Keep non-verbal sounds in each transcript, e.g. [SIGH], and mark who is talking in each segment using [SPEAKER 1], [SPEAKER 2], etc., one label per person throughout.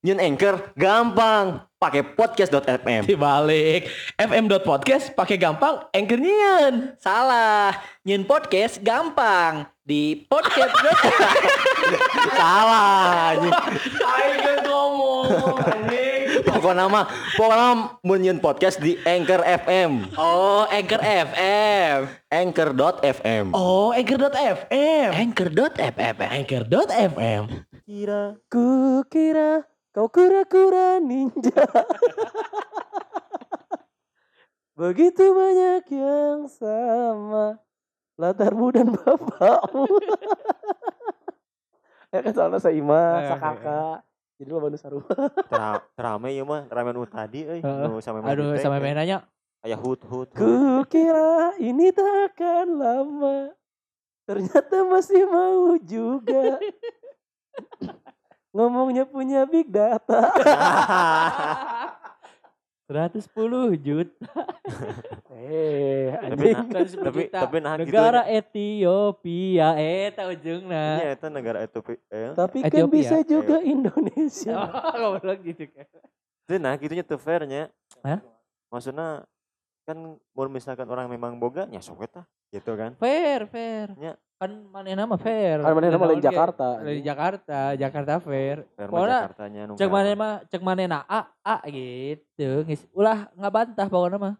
[SPEAKER 1] Nyun Anchor gampang, pakai podcast.fm.
[SPEAKER 2] Dibalik FM.podcast pakai gampang anchor nyian.
[SPEAKER 3] Salah, nyun podcast gampang di podcast. [LAUGHS]
[SPEAKER 1] Salah. anjing.
[SPEAKER 2] Ayo ngomong anjing.
[SPEAKER 1] Pokoknya mah, pokoknya mun nyun podcast di Anchor FM.
[SPEAKER 3] oh, Anchor FM.
[SPEAKER 1] Anchor.fm.
[SPEAKER 2] Oh, anchor.fm.
[SPEAKER 3] Anchor.fm.
[SPEAKER 2] Anchor.fm.
[SPEAKER 4] Kira ku kira kau kura-kura ninja. [LAUGHS] Begitu banyak yang sama latarmu dan bapakmu. [LAUGHS] ya kan soalnya seima,
[SPEAKER 2] Eh,
[SPEAKER 4] sakaka. Jadi lo bantu sarua.
[SPEAKER 5] Tra rame ya mah ramen nu tadi euy nu sampai
[SPEAKER 2] Aduh, sama main nanya.
[SPEAKER 5] aya hut hut. hut.
[SPEAKER 4] Ku kira ini tak akan lama. Ternyata masih mau juga. [LAUGHS] Ngomongnya punya big data. [LAUGHS]
[SPEAKER 2] 110 juta. [LAUGHS]
[SPEAKER 4] Eh,
[SPEAKER 5] Tapi
[SPEAKER 4] anjing.
[SPEAKER 5] nah, tapi tapi nah gitu.
[SPEAKER 2] Negara Ethiopia eta ujungna.
[SPEAKER 5] Nya eta negara Ethiopia. Eh,
[SPEAKER 4] Tapi kan
[SPEAKER 2] Ethiopia.
[SPEAKER 4] bisa juga Indonesia. [LAUGHS]
[SPEAKER 2] Oh, goblok gitu kan.
[SPEAKER 5] teu nah gitunya teu fair nya.
[SPEAKER 2] Hah?
[SPEAKER 5] Maksudnya kan mun misalkan orang memang boga nya sok eta gitu kan.
[SPEAKER 2] Fair, fair.
[SPEAKER 5] Ya.
[SPEAKER 2] Kan mana nama fair.
[SPEAKER 4] Kan mana nama
[SPEAKER 2] ge?
[SPEAKER 4] Jakarta.
[SPEAKER 2] Dari Jakarta, Jakarta fair. Pokoknya cek mana mah cek mana na a a gitu Ngis, ulah nggak bantah pokoknya mah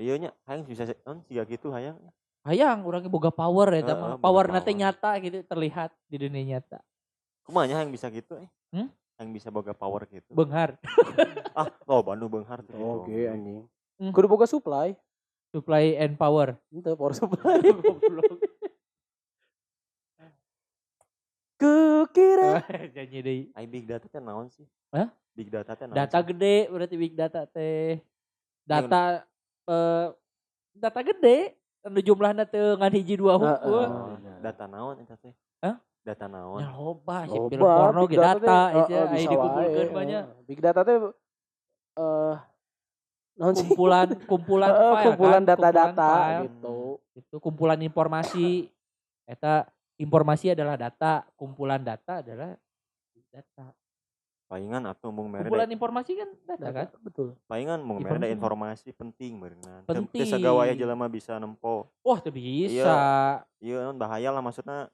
[SPEAKER 5] Iya nya hayang bisa on siga gitu hayang.
[SPEAKER 2] hayang orang boga power ya
[SPEAKER 5] boga
[SPEAKER 2] power
[SPEAKER 5] power.
[SPEAKER 2] nanti nyata gitu terlihat di dunia nyata
[SPEAKER 5] Kumaha nya hayang bisa gitu eh.
[SPEAKER 2] Hmm?
[SPEAKER 5] Hayang bisa boga power gitu.
[SPEAKER 2] benghar [LAUGHS]
[SPEAKER 5] ah, lo Bandung Beunghar tuh.
[SPEAKER 4] Oke anjing.
[SPEAKER 2] Hmm.
[SPEAKER 4] Kudu boga supply.
[SPEAKER 2] supply and power
[SPEAKER 4] Itu power supply. [LAUGHS]
[SPEAKER 2] Goblok.
[SPEAKER 4] Ku kira. [LAUGHS]
[SPEAKER 2] janji deh
[SPEAKER 5] Ai big data teh naon sih?
[SPEAKER 2] Hah?
[SPEAKER 5] Big data teh naon?
[SPEAKER 2] data
[SPEAKER 5] sih?
[SPEAKER 2] gede berarti big data teh data eh data gede anu jumlahna teu ngan hiji dua
[SPEAKER 4] Heeh.
[SPEAKER 2] hukul
[SPEAKER 5] Oh, data naon eta teh?
[SPEAKER 2] Hah?
[SPEAKER 5] Data naon?
[SPEAKER 2] ya loba sih
[SPEAKER 4] Loba,
[SPEAKER 2] film porno
[SPEAKER 4] big
[SPEAKER 2] ge
[SPEAKER 4] data eh,
[SPEAKER 2] aja
[SPEAKER 4] eh,
[SPEAKER 2] aya
[SPEAKER 4] bisa
[SPEAKER 2] dikumpulkeun banyak
[SPEAKER 4] eh. Big data teh eh naon sih?
[SPEAKER 2] kumpulan [LAUGHS] kumpulan
[SPEAKER 4] Eh,
[SPEAKER 2] file
[SPEAKER 4] kumpulan
[SPEAKER 2] kan?
[SPEAKER 4] data-data
[SPEAKER 2] Kumpulan file.
[SPEAKER 4] gitu.
[SPEAKER 2] itu kumpulan informasi eta informasi adalah data kumpulan data adalah data
[SPEAKER 5] Palingan atuh mung mere
[SPEAKER 2] kumpulan informasi kan data kan
[SPEAKER 4] betul.
[SPEAKER 5] palingan mung mere da
[SPEAKER 2] Informasi.
[SPEAKER 5] informasi penting berengan.
[SPEAKER 2] Penting.
[SPEAKER 5] Teu sagala aya jelema bisa nempo.
[SPEAKER 2] wah tuh bisa
[SPEAKER 5] Iya non bahaya lah maksudnya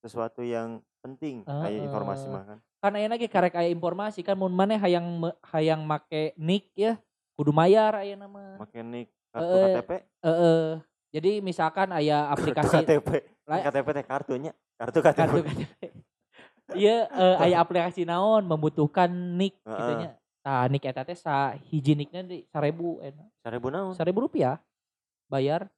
[SPEAKER 5] sesuatu yang penting kayak informasi
[SPEAKER 2] Heeh.
[SPEAKER 5] mah kan.
[SPEAKER 2] kan aya lagi karek aya informasi kan mun maneh hayang hayang make nick ya kudu mayar aya nama
[SPEAKER 5] Make nik kartu
[SPEAKER 2] Eh,
[SPEAKER 5] KTP,
[SPEAKER 2] Heeh. jadi misalkan aya [LAUGHS]
[SPEAKER 5] kartu
[SPEAKER 2] aplikasi
[SPEAKER 5] KTP.
[SPEAKER 2] Lah-
[SPEAKER 5] KTP teh kartunya, kartu KTP.
[SPEAKER 2] kartu KTP iya eh, aya aplikasi naon membutuhkan nick
[SPEAKER 5] Heeh.
[SPEAKER 2] gitu nya tah nick eta teh sa hiji nickna di 1000 enak
[SPEAKER 5] 1000 naon?
[SPEAKER 2] 1000 rupiah bayar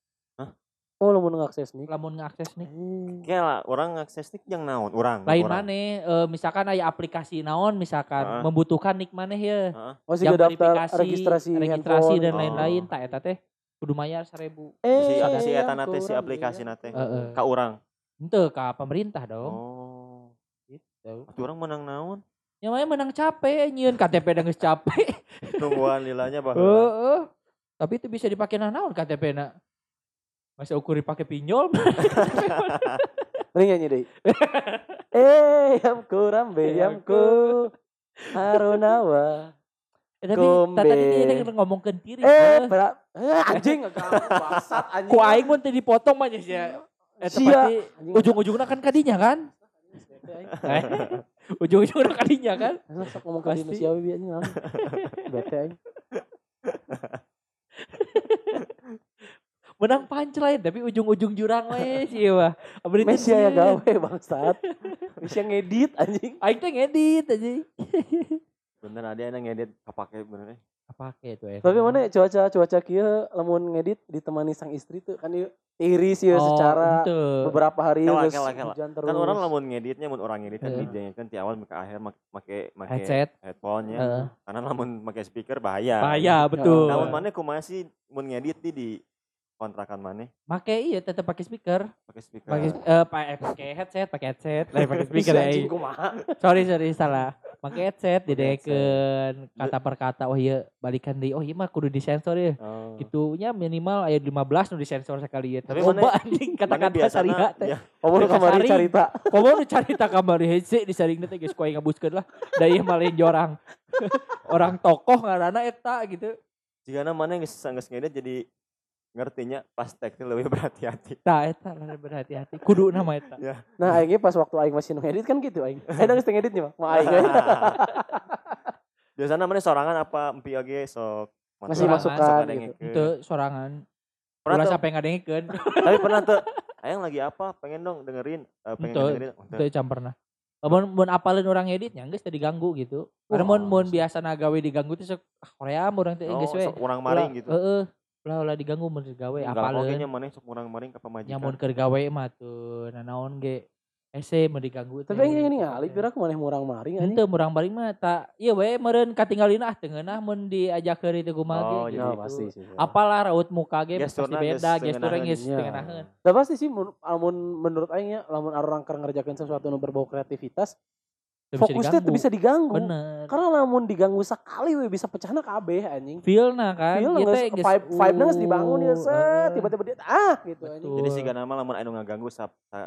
[SPEAKER 4] Oh, lu mau ngakses nih.
[SPEAKER 2] lamun ngakses nih
[SPEAKER 4] Eh,
[SPEAKER 5] Kayak lah orang akses nik yang naon, orang.
[SPEAKER 2] lain
[SPEAKER 5] orang.
[SPEAKER 2] maneh eh, misalkan aya aplikasi naon misalkan
[SPEAKER 5] Heeh.
[SPEAKER 2] membutuhkan nick maneh ya.
[SPEAKER 4] Oh, sih daftar registrasi,
[SPEAKER 2] registrasi dan
[SPEAKER 5] Oh.
[SPEAKER 2] lain-lain tak eta teh kudu mayar 1000
[SPEAKER 5] Si
[SPEAKER 4] Eh,
[SPEAKER 5] si eta
[SPEAKER 4] yang
[SPEAKER 5] teh si aplikasi
[SPEAKER 4] iya.
[SPEAKER 5] nate
[SPEAKER 2] Heeh.
[SPEAKER 5] ka urang.
[SPEAKER 2] Ente ka pemerintah dong
[SPEAKER 5] Oh.
[SPEAKER 2] gitu.
[SPEAKER 5] Atuh urang menang naon?
[SPEAKER 2] yang lain menang capek nyieun KTP dan geus capek [LAUGHS]
[SPEAKER 5] Tungguan lilanya bahwa
[SPEAKER 2] Heeh. tapi itu bisa dipakai nah naon KTP na masa ukur dipakai pinjol
[SPEAKER 4] Mending [LAUGHS] nyanyi deh. [LAUGHS] eh, yang kurang be, yang ku harunawa.
[SPEAKER 2] Eh, tapi tadi
[SPEAKER 4] Gombe.
[SPEAKER 2] kan ngomong kentiri
[SPEAKER 4] Eh, berat. Eh, anjing enggak [LAUGHS] bangsat anjing.
[SPEAKER 2] ku aing mun teu dipotong mah nya sia eta
[SPEAKER 4] Sia.
[SPEAKER 2] pasti
[SPEAKER 4] Anjing.
[SPEAKER 2] ujung-ujungna kan kadinya kan Eh, ujung-ujungnya kadinya kan
[SPEAKER 4] sok ngomong ke we anjing. naon. Bete.
[SPEAKER 2] Menang punchline tapi ujung-ujung jurang we [LAUGHS] sih wah abdi teh
[SPEAKER 4] Messi ya gawe bangsat. Messi yang ngedit anjing.
[SPEAKER 2] aing teh ngedit aja [LAUGHS]
[SPEAKER 5] bener ada yang ngedit kapake bener eh.
[SPEAKER 2] Apake itu ya
[SPEAKER 4] Tapi mana cuaca cuaca kieu lamun ngedit ditemani sang istri tuh kan ieu iris ya
[SPEAKER 2] Oh,
[SPEAKER 4] secara
[SPEAKER 2] ente.
[SPEAKER 4] beberapa hari
[SPEAKER 5] Kela,
[SPEAKER 4] geus
[SPEAKER 5] kela, kela.
[SPEAKER 4] hujan terus.
[SPEAKER 5] Kan orang lamun ngeditnya mun orang ngedit kan
[SPEAKER 2] Heeh.
[SPEAKER 5] didengarkan ti awal ke akhir make make make
[SPEAKER 2] headset
[SPEAKER 5] headphone nya.
[SPEAKER 2] Heeh.
[SPEAKER 5] Karena lamun make speaker bahaya.
[SPEAKER 2] bahaya betul
[SPEAKER 5] Namun mana kumaha sih mun ngedit di di kontrakan mana
[SPEAKER 2] make iya tetep pakai speaker
[SPEAKER 5] pakai speaker.
[SPEAKER 2] pakai pa- eh, pakai headset pakai headset lain pakai speaker ya sorry sorry salah Make headset didekeun kata per kata oh iya balikan deui. Oh iya mah kudu disensor ya.
[SPEAKER 5] Oh.
[SPEAKER 2] Gitunya minimal aya 15 nu disensor sekali ya.
[SPEAKER 5] Tapi mana-
[SPEAKER 2] anjing kata-kata sariha teh.
[SPEAKER 5] ya,
[SPEAKER 4] Kamu
[SPEAKER 2] Mereka
[SPEAKER 4] kamari carita.
[SPEAKER 2] Komo [LAUGHS] nu carita kamari hese disaringna teh geus kuaing ngabuskeun lah. Da ieu mah lain jorang. [LAUGHS] Orang tokoh ngaranna eta gitu.
[SPEAKER 5] jika mana yang geus ngedit jadi ngertinya pas teh lebih [LAUGHS] berhati-hati.
[SPEAKER 2] Tah eta lah berhati-hati. Kudu nama eta.
[SPEAKER 4] Nah, aingnya pas waktu aing masih ngedit kan gitu aing. [LAUGHS] Saya udah ngedit nih, Mah. Mau aing we. [LAUGHS]
[SPEAKER 5] Biasanya mana sorangan apa empi oge sok
[SPEAKER 4] Masih masukan gitu.
[SPEAKER 2] Itu sorangan.
[SPEAKER 5] Pernah tuh,
[SPEAKER 2] sampai ngadengkeun.
[SPEAKER 5] tapi pernah tuh ayang lagi apa pengen dong dengerin eh, pengen
[SPEAKER 2] Ente,
[SPEAKER 5] dengerin Oh,
[SPEAKER 2] Itu camperna. Mun mun apalin orang editnya geus teu diganggu gitu. Karena mun mun biasa gawe diganggu teh sok ah, Korea urang teh
[SPEAKER 5] oh,
[SPEAKER 2] geus we.
[SPEAKER 5] sok urang maring gitu
[SPEAKER 2] Heeh. Ulah ulah diganggu mun gawe
[SPEAKER 5] Enggak oge nya mana sok urang maring ka pamajikan
[SPEAKER 2] Nyamun keur gawe mah tuh nanaon ge ese mau diganggu
[SPEAKER 4] Tapi aing ini ngali pira maneh murang maring anjing.
[SPEAKER 2] Henteu murang balik mah tak ieu we meureun katinggalin ah teungeunah mun diajakeun itu kumaha
[SPEAKER 5] Oh,
[SPEAKER 2] ge.
[SPEAKER 5] jadi
[SPEAKER 4] Ya
[SPEAKER 2] gitu.
[SPEAKER 4] pasti sih.
[SPEAKER 2] Apalah raut muka ge pasti beda,
[SPEAKER 5] tengenaheun.
[SPEAKER 2] geus
[SPEAKER 4] Ya.
[SPEAKER 2] tengenaheun.
[SPEAKER 4] Nah pasti sih mun lamun menurut aing ya lamun orang keur ngerjakeun sesuatu nu berbau kreativitas,
[SPEAKER 2] Teu bisa
[SPEAKER 4] fokusnya tuh
[SPEAKER 2] diganggu.
[SPEAKER 4] bisa diganggu.
[SPEAKER 2] Bener.
[SPEAKER 4] Karena lamun diganggu sekali we bisa pecahna kabeh anjing.
[SPEAKER 2] Feel-na kan.
[SPEAKER 4] Feel
[SPEAKER 2] teh geus,
[SPEAKER 4] vibe vibe-nya geus dibangun ya
[SPEAKER 2] uh,
[SPEAKER 4] set
[SPEAKER 2] heeh.
[SPEAKER 4] tiba-tiba dia ah gitu anjing.
[SPEAKER 2] Betul.
[SPEAKER 5] jadi sih nama lamun anu ngaganggu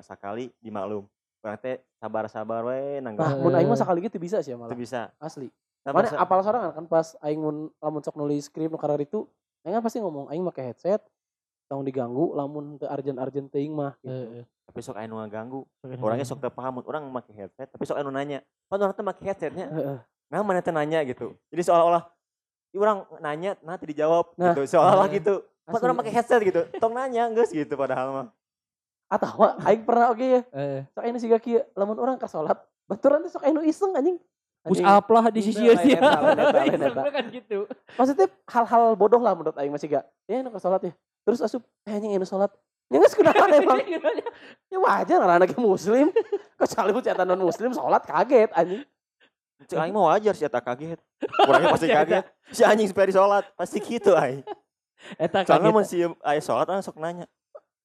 [SPEAKER 5] sakali dimaklum teh sabar-sabar we
[SPEAKER 4] Nah,
[SPEAKER 5] nanggung
[SPEAKER 4] mun aing mah sakali gitu bisa sih ya
[SPEAKER 5] itu
[SPEAKER 4] malah.
[SPEAKER 5] bisa
[SPEAKER 4] Asli.
[SPEAKER 5] Sabar
[SPEAKER 4] Mana apal sorangan kan pas aing mun lamun sok nulis skrip nu karar itu, aing kan pasti ngomong aing make headset tong diganggu lamun teu arjen-arjen teuing mah gitu.
[SPEAKER 5] Tapi sok anu ngaganggu orangnya
[SPEAKER 2] anu.
[SPEAKER 5] sok teu paham mun urang make headset tapi sok anu nanya kan orang teh make headsetnya
[SPEAKER 4] Heeh.
[SPEAKER 5] nah mana teh nanya gitu jadi seolah-olah "Ih, orang nanya nanti dijawab
[SPEAKER 4] Nah.
[SPEAKER 5] gitu seolah-olah
[SPEAKER 2] Nah.
[SPEAKER 5] gitu Pas orang pakai headset gitu tong nanya geus gitu padahal mah
[SPEAKER 4] Atawa aing pernah oke ya.
[SPEAKER 2] Heeh.
[SPEAKER 4] Sok aing siga kieu lamun orang ka salat, baturan teh sok aing nu iseng anjing.
[SPEAKER 2] Push up lah di sisi sih.
[SPEAKER 4] lain eta, lain eta.
[SPEAKER 2] kan gitu.
[SPEAKER 4] Maksudnya hal-hal bodoh lah menurut aing masih gak. Ya nu ka salat ya. Terus asup eh anjing anu salat. Ya geus kunaon [LAUGHS] emang. Ya wajar lah anak muslim. [LAUGHS] Kecuali mun cetan non muslim salat kaget anjing.
[SPEAKER 5] Cek aing mah wajar sih tak kaget orangnya pasti [LAUGHS] kaget si anjing seperi sholat pasti gitu aing
[SPEAKER 2] Eta
[SPEAKER 5] soalnya
[SPEAKER 2] kaget.
[SPEAKER 5] si aing sholat orang sok nanya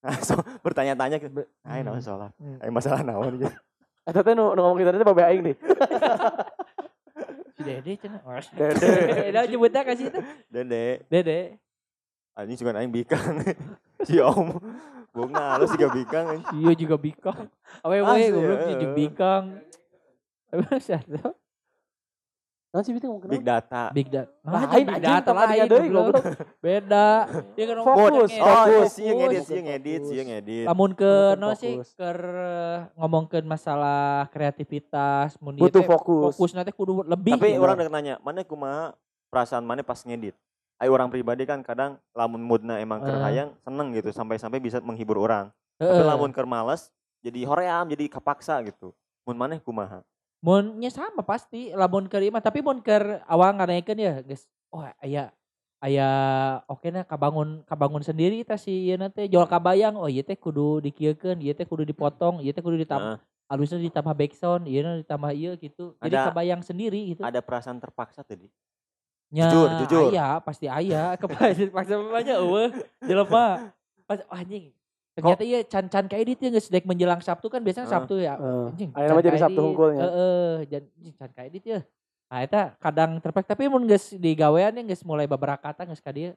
[SPEAKER 5] nah, sok bertanya-tanya gitu aing naon sholat
[SPEAKER 2] Hmm.
[SPEAKER 5] aing masalah naon gitu
[SPEAKER 4] Eta teh nu nu ngomong kita teh babe aing deh.
[SPEAKER 2] Si Dede cenah.
[SPEAKER 4] Dede.
[SPEAKER 2] Dede nyebutnya kasih itu.
[SPEAKER 5] dede
[SPEAKER 2] Dede.
[SPEAKER 5] Anjing suka aing bikang si om bunga lu juga bikang.
[SPEAKER 2] Iya juga bikang. Awewe
[SPEAKER 5] Asli,
[SPEAKER 2] goblok
[SPEAKER 5] heeh.
[SPEAKER 2] juga bikang. Emang satu
[SPEAKER 4] Nah sih ngomong
[SPEAKER 5] big data
[SPEAKER 2] big data.
[SPEAKER 4] Lain
[SPEAKER 2] big data
[SPEAKER 4] tadinya
[SPEAKER 2] lain
[SPEAKER 4] deui
[SPEAKER 2] goblok.
[SPEAKER 4] goblok.
[SPEAKER 2] Beda. Ya kan
[SPEAKER 4] Fokus,
[SPEAKER 5] oh iya
[SPEAKER 4] Fokus,
[SPEAKER 5] sih yang ngedit sih yang ngedit sih yang ngedit
[SPEAKER 2] Lamun ke no sih ke ngomongkeun masalah kreativitas mun ieu
[SPEAKER 4] Butuh
[SPEAKER 2] teh
[SPEAKER 4] fokus.
[SPEAKER 2] Fokus nanti kudu lebih.
[SPEAKER 5] tapi orang udah nanya mana kumaha perasaan mana pas ngedit Ayo orang pribadi kan kadang lamun moodna emang hayang seneng gitu sampai-sampai bisa menghibur orang. Tapi
[SPEAKER 2] Heeh.
[SPEAKER 5] lamun keur males jadi hoream jadi kapaksa gitu. Mun maneh kumaha?
[SPEAKER 2] Mun nya sama pasti lamun keur ieu mah tapi mun keur awal nganaikeun ya geus oh aya aya oke na kabangun kabangun sendiri ta si ieu teh jual kabayang. Oh ieu teh kudu dikieukeun ieu teh kudu dipotong ieu teh kudu ditambah
[SPEAKER 5] Heeh.
[SPEAKER 2] halusnya ditambah backsound ieu na ditambah ieu gitu. Jadi
[SPEAKER 5] Ada-
[SPEAKER 2] kabayang sendiri gitu.
[SPEAKER 5] ada perasaan terpaksa tadi
[SPEAKER 2] Nya,
[SPEAKER 5] jujur, jujur.
[SPEAKER 2] aya pasti aya [LAUGHS] kepada paksa banyak eueuh jelema pas oh, anjing ternyata iya can-can kayak edit ya geus dek menjelang Sabtu kan biasanya
[SPEAKER 5] Heeh.
[SPEAKER 2] Sabtu ya
[SPEAKER 4] Heeh.
[SPEAKER 2] anjing
[SPEAKER 4] Ayeuna mah jadi Sabtu hungkulnya.
[SPEAKER 2] Heeh, jan anjing can ka edit ya. Nah eta kadang terpek tapi mun geus di gawean ya geus mulai beberapa kata geus ka dieu.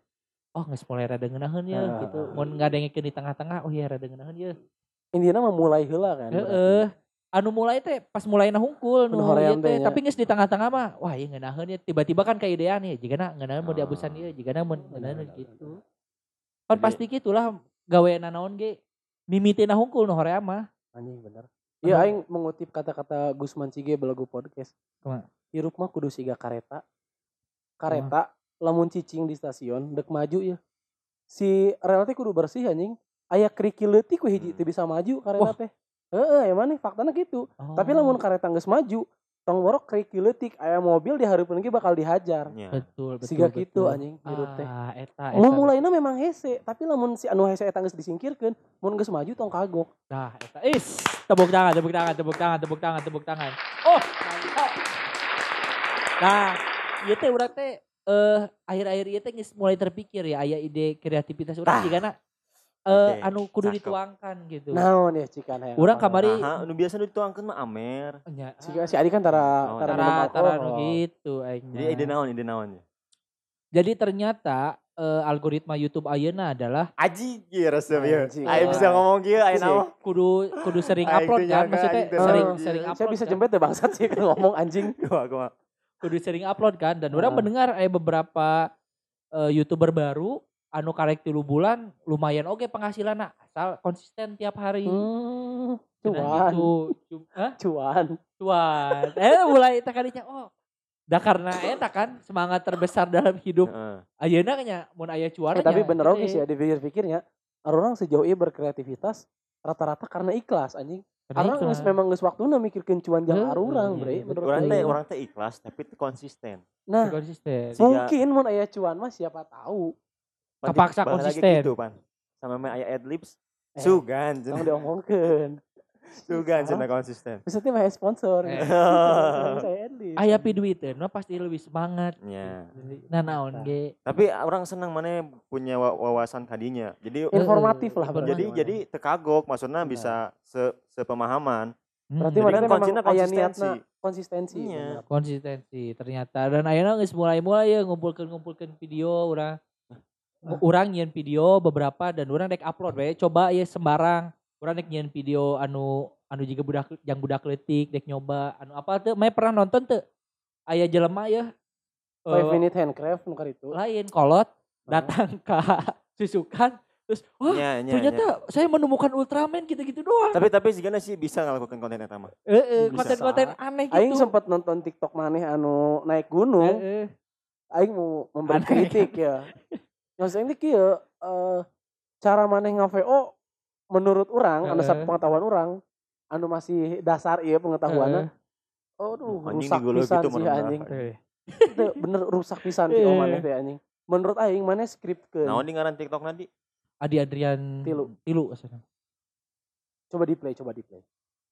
[SPEAKER 2] Oh geus mulai rada ngeunaheun ya
[SPEAKER 4] Ah.
[SPEAKER 2] gitu. Mun ngadengkeun di tengah-tengah oh iya rada ngeunaheun ya.
[SPEAKER 4] Intinya mah mulai heula kan.
[SPEAKER 2] Heeh. Anu mulai teh pas mulai na hungkul nu
[SPEAKER 4] hoream
[SPEAKER 2] ieu
[SPEAKER 4] teh nya.
[SPEAKER 2] tapi geus di tengah-tengah mah wah ieu ngeunaheun ya tiba-tiba kan kaidean ya jigana ngeunaheun mau
[SPEAKER 5] Ah.
[SPEAKER 2] diabusan ieu jigana mun ngeunaheun gitu. Kan pasti gitulah gawean naon ge mimitina hungkul nu hoream mah.
[SPEAKER 4] Anjing bener. Iya aing mengutip kata-kata Gusman Cige belagu podcast.
[SPEAKER 2] Kumaha?
[SPEAKER 4] Hirup mah kudu siga kareta. Kareta lamun cicing di stasiun dek maju ya. Si rel teh kudu bersih anjing. Aya kerikil leutik we hiji
[SPEAKER 5] Hmm.
[SPEAKER 4] teu bisa maju kareta teh. Heeh, emang nih faktanya gitu. Tapi
[SPEAKER 2] Oh,
[SPEAKER 4] lamun kareta geus maju, tong borok kerikil leutik aya mobil dihareupeun ge bakal dihajar.
[SPEAKER 5] Nya.
[SPEAKER 2] betul betul.
[SPEAKER 4] Siga
[SPEAKER 2] betul.
[SPEAKER 4] gitu anjing hirup teh.
[SPEAKER 2] Ah, eta, eta.
[SPEAKER 4] mulainya memang hese, tapi lamun si anu hese eta geus disingkirkeun, mun geus maju tong kagok.
[SPEAKER 2] Nah, eta. Is, tepuk tangan, tepuk tangan, tepuk tangan, tepuk tangan, tepuk tangan. Oh, mantap. Nah, ieu teh urang teh eh akhir-akhir ieu teh geus mulai terpikir ya aya ide kreativitas urang
[SPEAKER 4] Tah.
[SPEAKER 2] jigana eh
[SPEAKER 5] Oke,
[SPEAKER 2] anu kudu
[SPEAKER 5] cakep.
[SPEAKER 2] dituangkan gitu.
[SPEAKER 4] Naon ya cikan hayang.
[SPEAKER 2] Urang kamari
[SPEAKER 5] Aha, nu biasa nu dituangkeun mah Amer.
[SPEAKER 2] nya
[SPEAKER 4] Si, si Adi kan tara
[SPEAKER 5] Oh,
[SPEAKER 4] tara
[SPEAKER 2] tara tara anu gitu aing
[SPEAKER 5] Jadi ide naon, ide naon ya?
[SPEAKER 2] Jadi ternyata eh, algoritma YouTube ayeuna adalah
[SPEAKER 5] Aji kieu resep ya.
[SPEAKER 4] Anjing.
[SPEAKER 5] Ayo bisa ngomong kieu ayo
[SPEAKER 4] Iya.
[SPEAKER 5] naon.
[SPEAKER 2] kudu kudu sering
[SPEAKER 5] Aing
[SPEAKER 2] upload
[SPEAKER 5] teh
[SPEAKER 2] kan maksudnya
[SPEAKER 5] aing teh
[SPEAKER 2] sering
[SPEAKER 4] Oh,
[SPEAKER 2] sering
[SPEAKER 4] Saya
[SPEAKER 2] upload
[SPEAKER 4] bisa
[SPEAKER 2] kan?
[SPEAKER 4] jempet ya bangsat sih kalau [LAUGHS] ngomong anjing. [LAUGHS]
[SPEAKER 5] Gua gua.
[SPEAKER 2] kudu sering upload kan dan orang
[SPEAKER 4] Ah.
[SPEAKER 2] mendengar eh beberapa eh, youtuber baru anu karek tilu bulan lumayan oke penghasilan asal konsisten tiap hari
[SPEAKER 4] Hmm, cuan,
[SPEAKER 2] gitu Cum- Hah?
[SPEAKER 4] cuan.
[SPEAKER 2] cuan eh mulai tekadinya oh dah karena eta kan semangat terbesar dalam hidup ayeuna nya mun aya cuan
[SPEAKER 4] Eh, tapi bener oke sih ya dipikir-pikirnya. Orang sejauh ini berkreativitas rata-rata karena ikhlas anjing.
[SPEAKER 2] Karena lah.
[SPEAKER 4] memang geus waktuna mikirkeun cuan jang
[SPEAKER 2] Heuh,
[SPEAKER 4] arurang,
[SPEAKER 2] iya,
[SPEAKER 4] bre, menurut
[SPEAKER 5] Orang teh orang teh ikhlas tapi konsisten.
[SPEAKER 4] Nah,
[SPEAKER 2] konsisten
[SPEAKER 4] mungkin mun aya cuan mah siapa tahu.
[SPEAKER 2] Kepaksa konsisten.
[SPEAKER 5] Gitu, pan. Sama main aya adlibs.
[SPEAKER 4] Eh,
[SPEAKER 5] Sugan,
[SPEAKER 4] Tong
[SPEAKER 5] cenah.
[SPEAKER 4] diomongkeun. [LAUGHS]
[SPEAKER 5] sugan cenah konsisten.
[SPEAKER 4] Maksudnya mah sponsor.
[SPEAKER 2] Eh. [LAUGHS]
[SPEAKER 4] Sekarang saya [LAUGHS] endless.
[SPEAKER 2] aya pi duiteuh mah pasti lebih semangat
[SPEAKER 5] Ya.
[SPEAKER 2] nah naon ge
[SPEAKER 5] Tapi orang senang mana punya wa- wawasan kadinya. Jadi
[SPEAKER 4] Informatif lah
[SPEAKER 5] jadi
[SPEAKER 4] berarti.
[SPEAKER 5] jadi tekagok maksudnya bisa se sepemahaman.
[SPEAKER 2] Hmm.
[SPEAKER 4] Berarti
[SPEAKER 5] Jadi
[SPEAKER 4] mana memang aya
[SPEAKER 5] konsistensi.
[SPEAKER 4] niatna konsistensi.
[SPEAKER 5] Iya.
[SPEAKER 4] bener.
[SPEAKER 2] konsistensi ternyata dan akhirnya geus mulai-mulai ya ngumpulkan ngumpulkan video orang orang nyian video beberapa dan orang dek upload we coba ya sembarang orang dek nyian video anu anu juga budak yang budak letik dek nyoba anu apa tuh Mae pernah nonton tuh ayah jelema ya
[SPEAKER 4] Five
[SPEAKER 2] eh,
[SPEAKER 4] minute handcraft nukar itu.
[SPEAKER 2] lain kolot datang ke [LAUGHS] susukan terus wah
[SPEAKER 5] Nya, nya,
[SPEAKER 2] ternyata
[SPEAKER 5] nya.
[SPEAKER 2] saya menemukan Ultraman gitu-gitu doang
[SPEAKER 5] Tapi tapi sigana sih bisa ngelakukan konten eta mah.
[SPEAKER 2] Eh, eh,
[SPEAKER 5] bisa.
[SPEAKER 2] konten-konten aneh gitu
[SPEAKER 4] Aing sempat nonton TikTok maneh anu naik gunung.
[SPEAKER 2] Eh, eh.
[SPEAKER 4] Aing mau memberi
[SPEAKER 2] Aneh.
[SPEAKER 4] kritik ya. [LAUGHS] Maksudnya ini kieu eh, cara maneh nge-VO menurut orang, anu
[SPEAKER 2] Heeh.
[SPEAKER 4] pengetahuan orang, anu masih dasar iya pengetahuannya. Aduh,
[SPEAKER 5] Anjing
[SPEAKER 4] rusak
[SPEAKER 5] digulung
[SPEAKER 4] pisan
[SPEAKER 5] gitu
[SPEAKER 4] sih anjing. Itu bener rusak pisan sih
[SPEAKER 2] Eh.
[SPEAKER 4] maneh teh anjing. Menurut aing maneh skrip ke.
[SPEAKER 5] Naon di ngaran TikTok nanti?
[SPEAKER 2] Adi Adrian
[SPEAKER 4] Tilu.
[SPEAKER 2] tilu asana.
[SPEAKER 4] Coba di play, coba di play.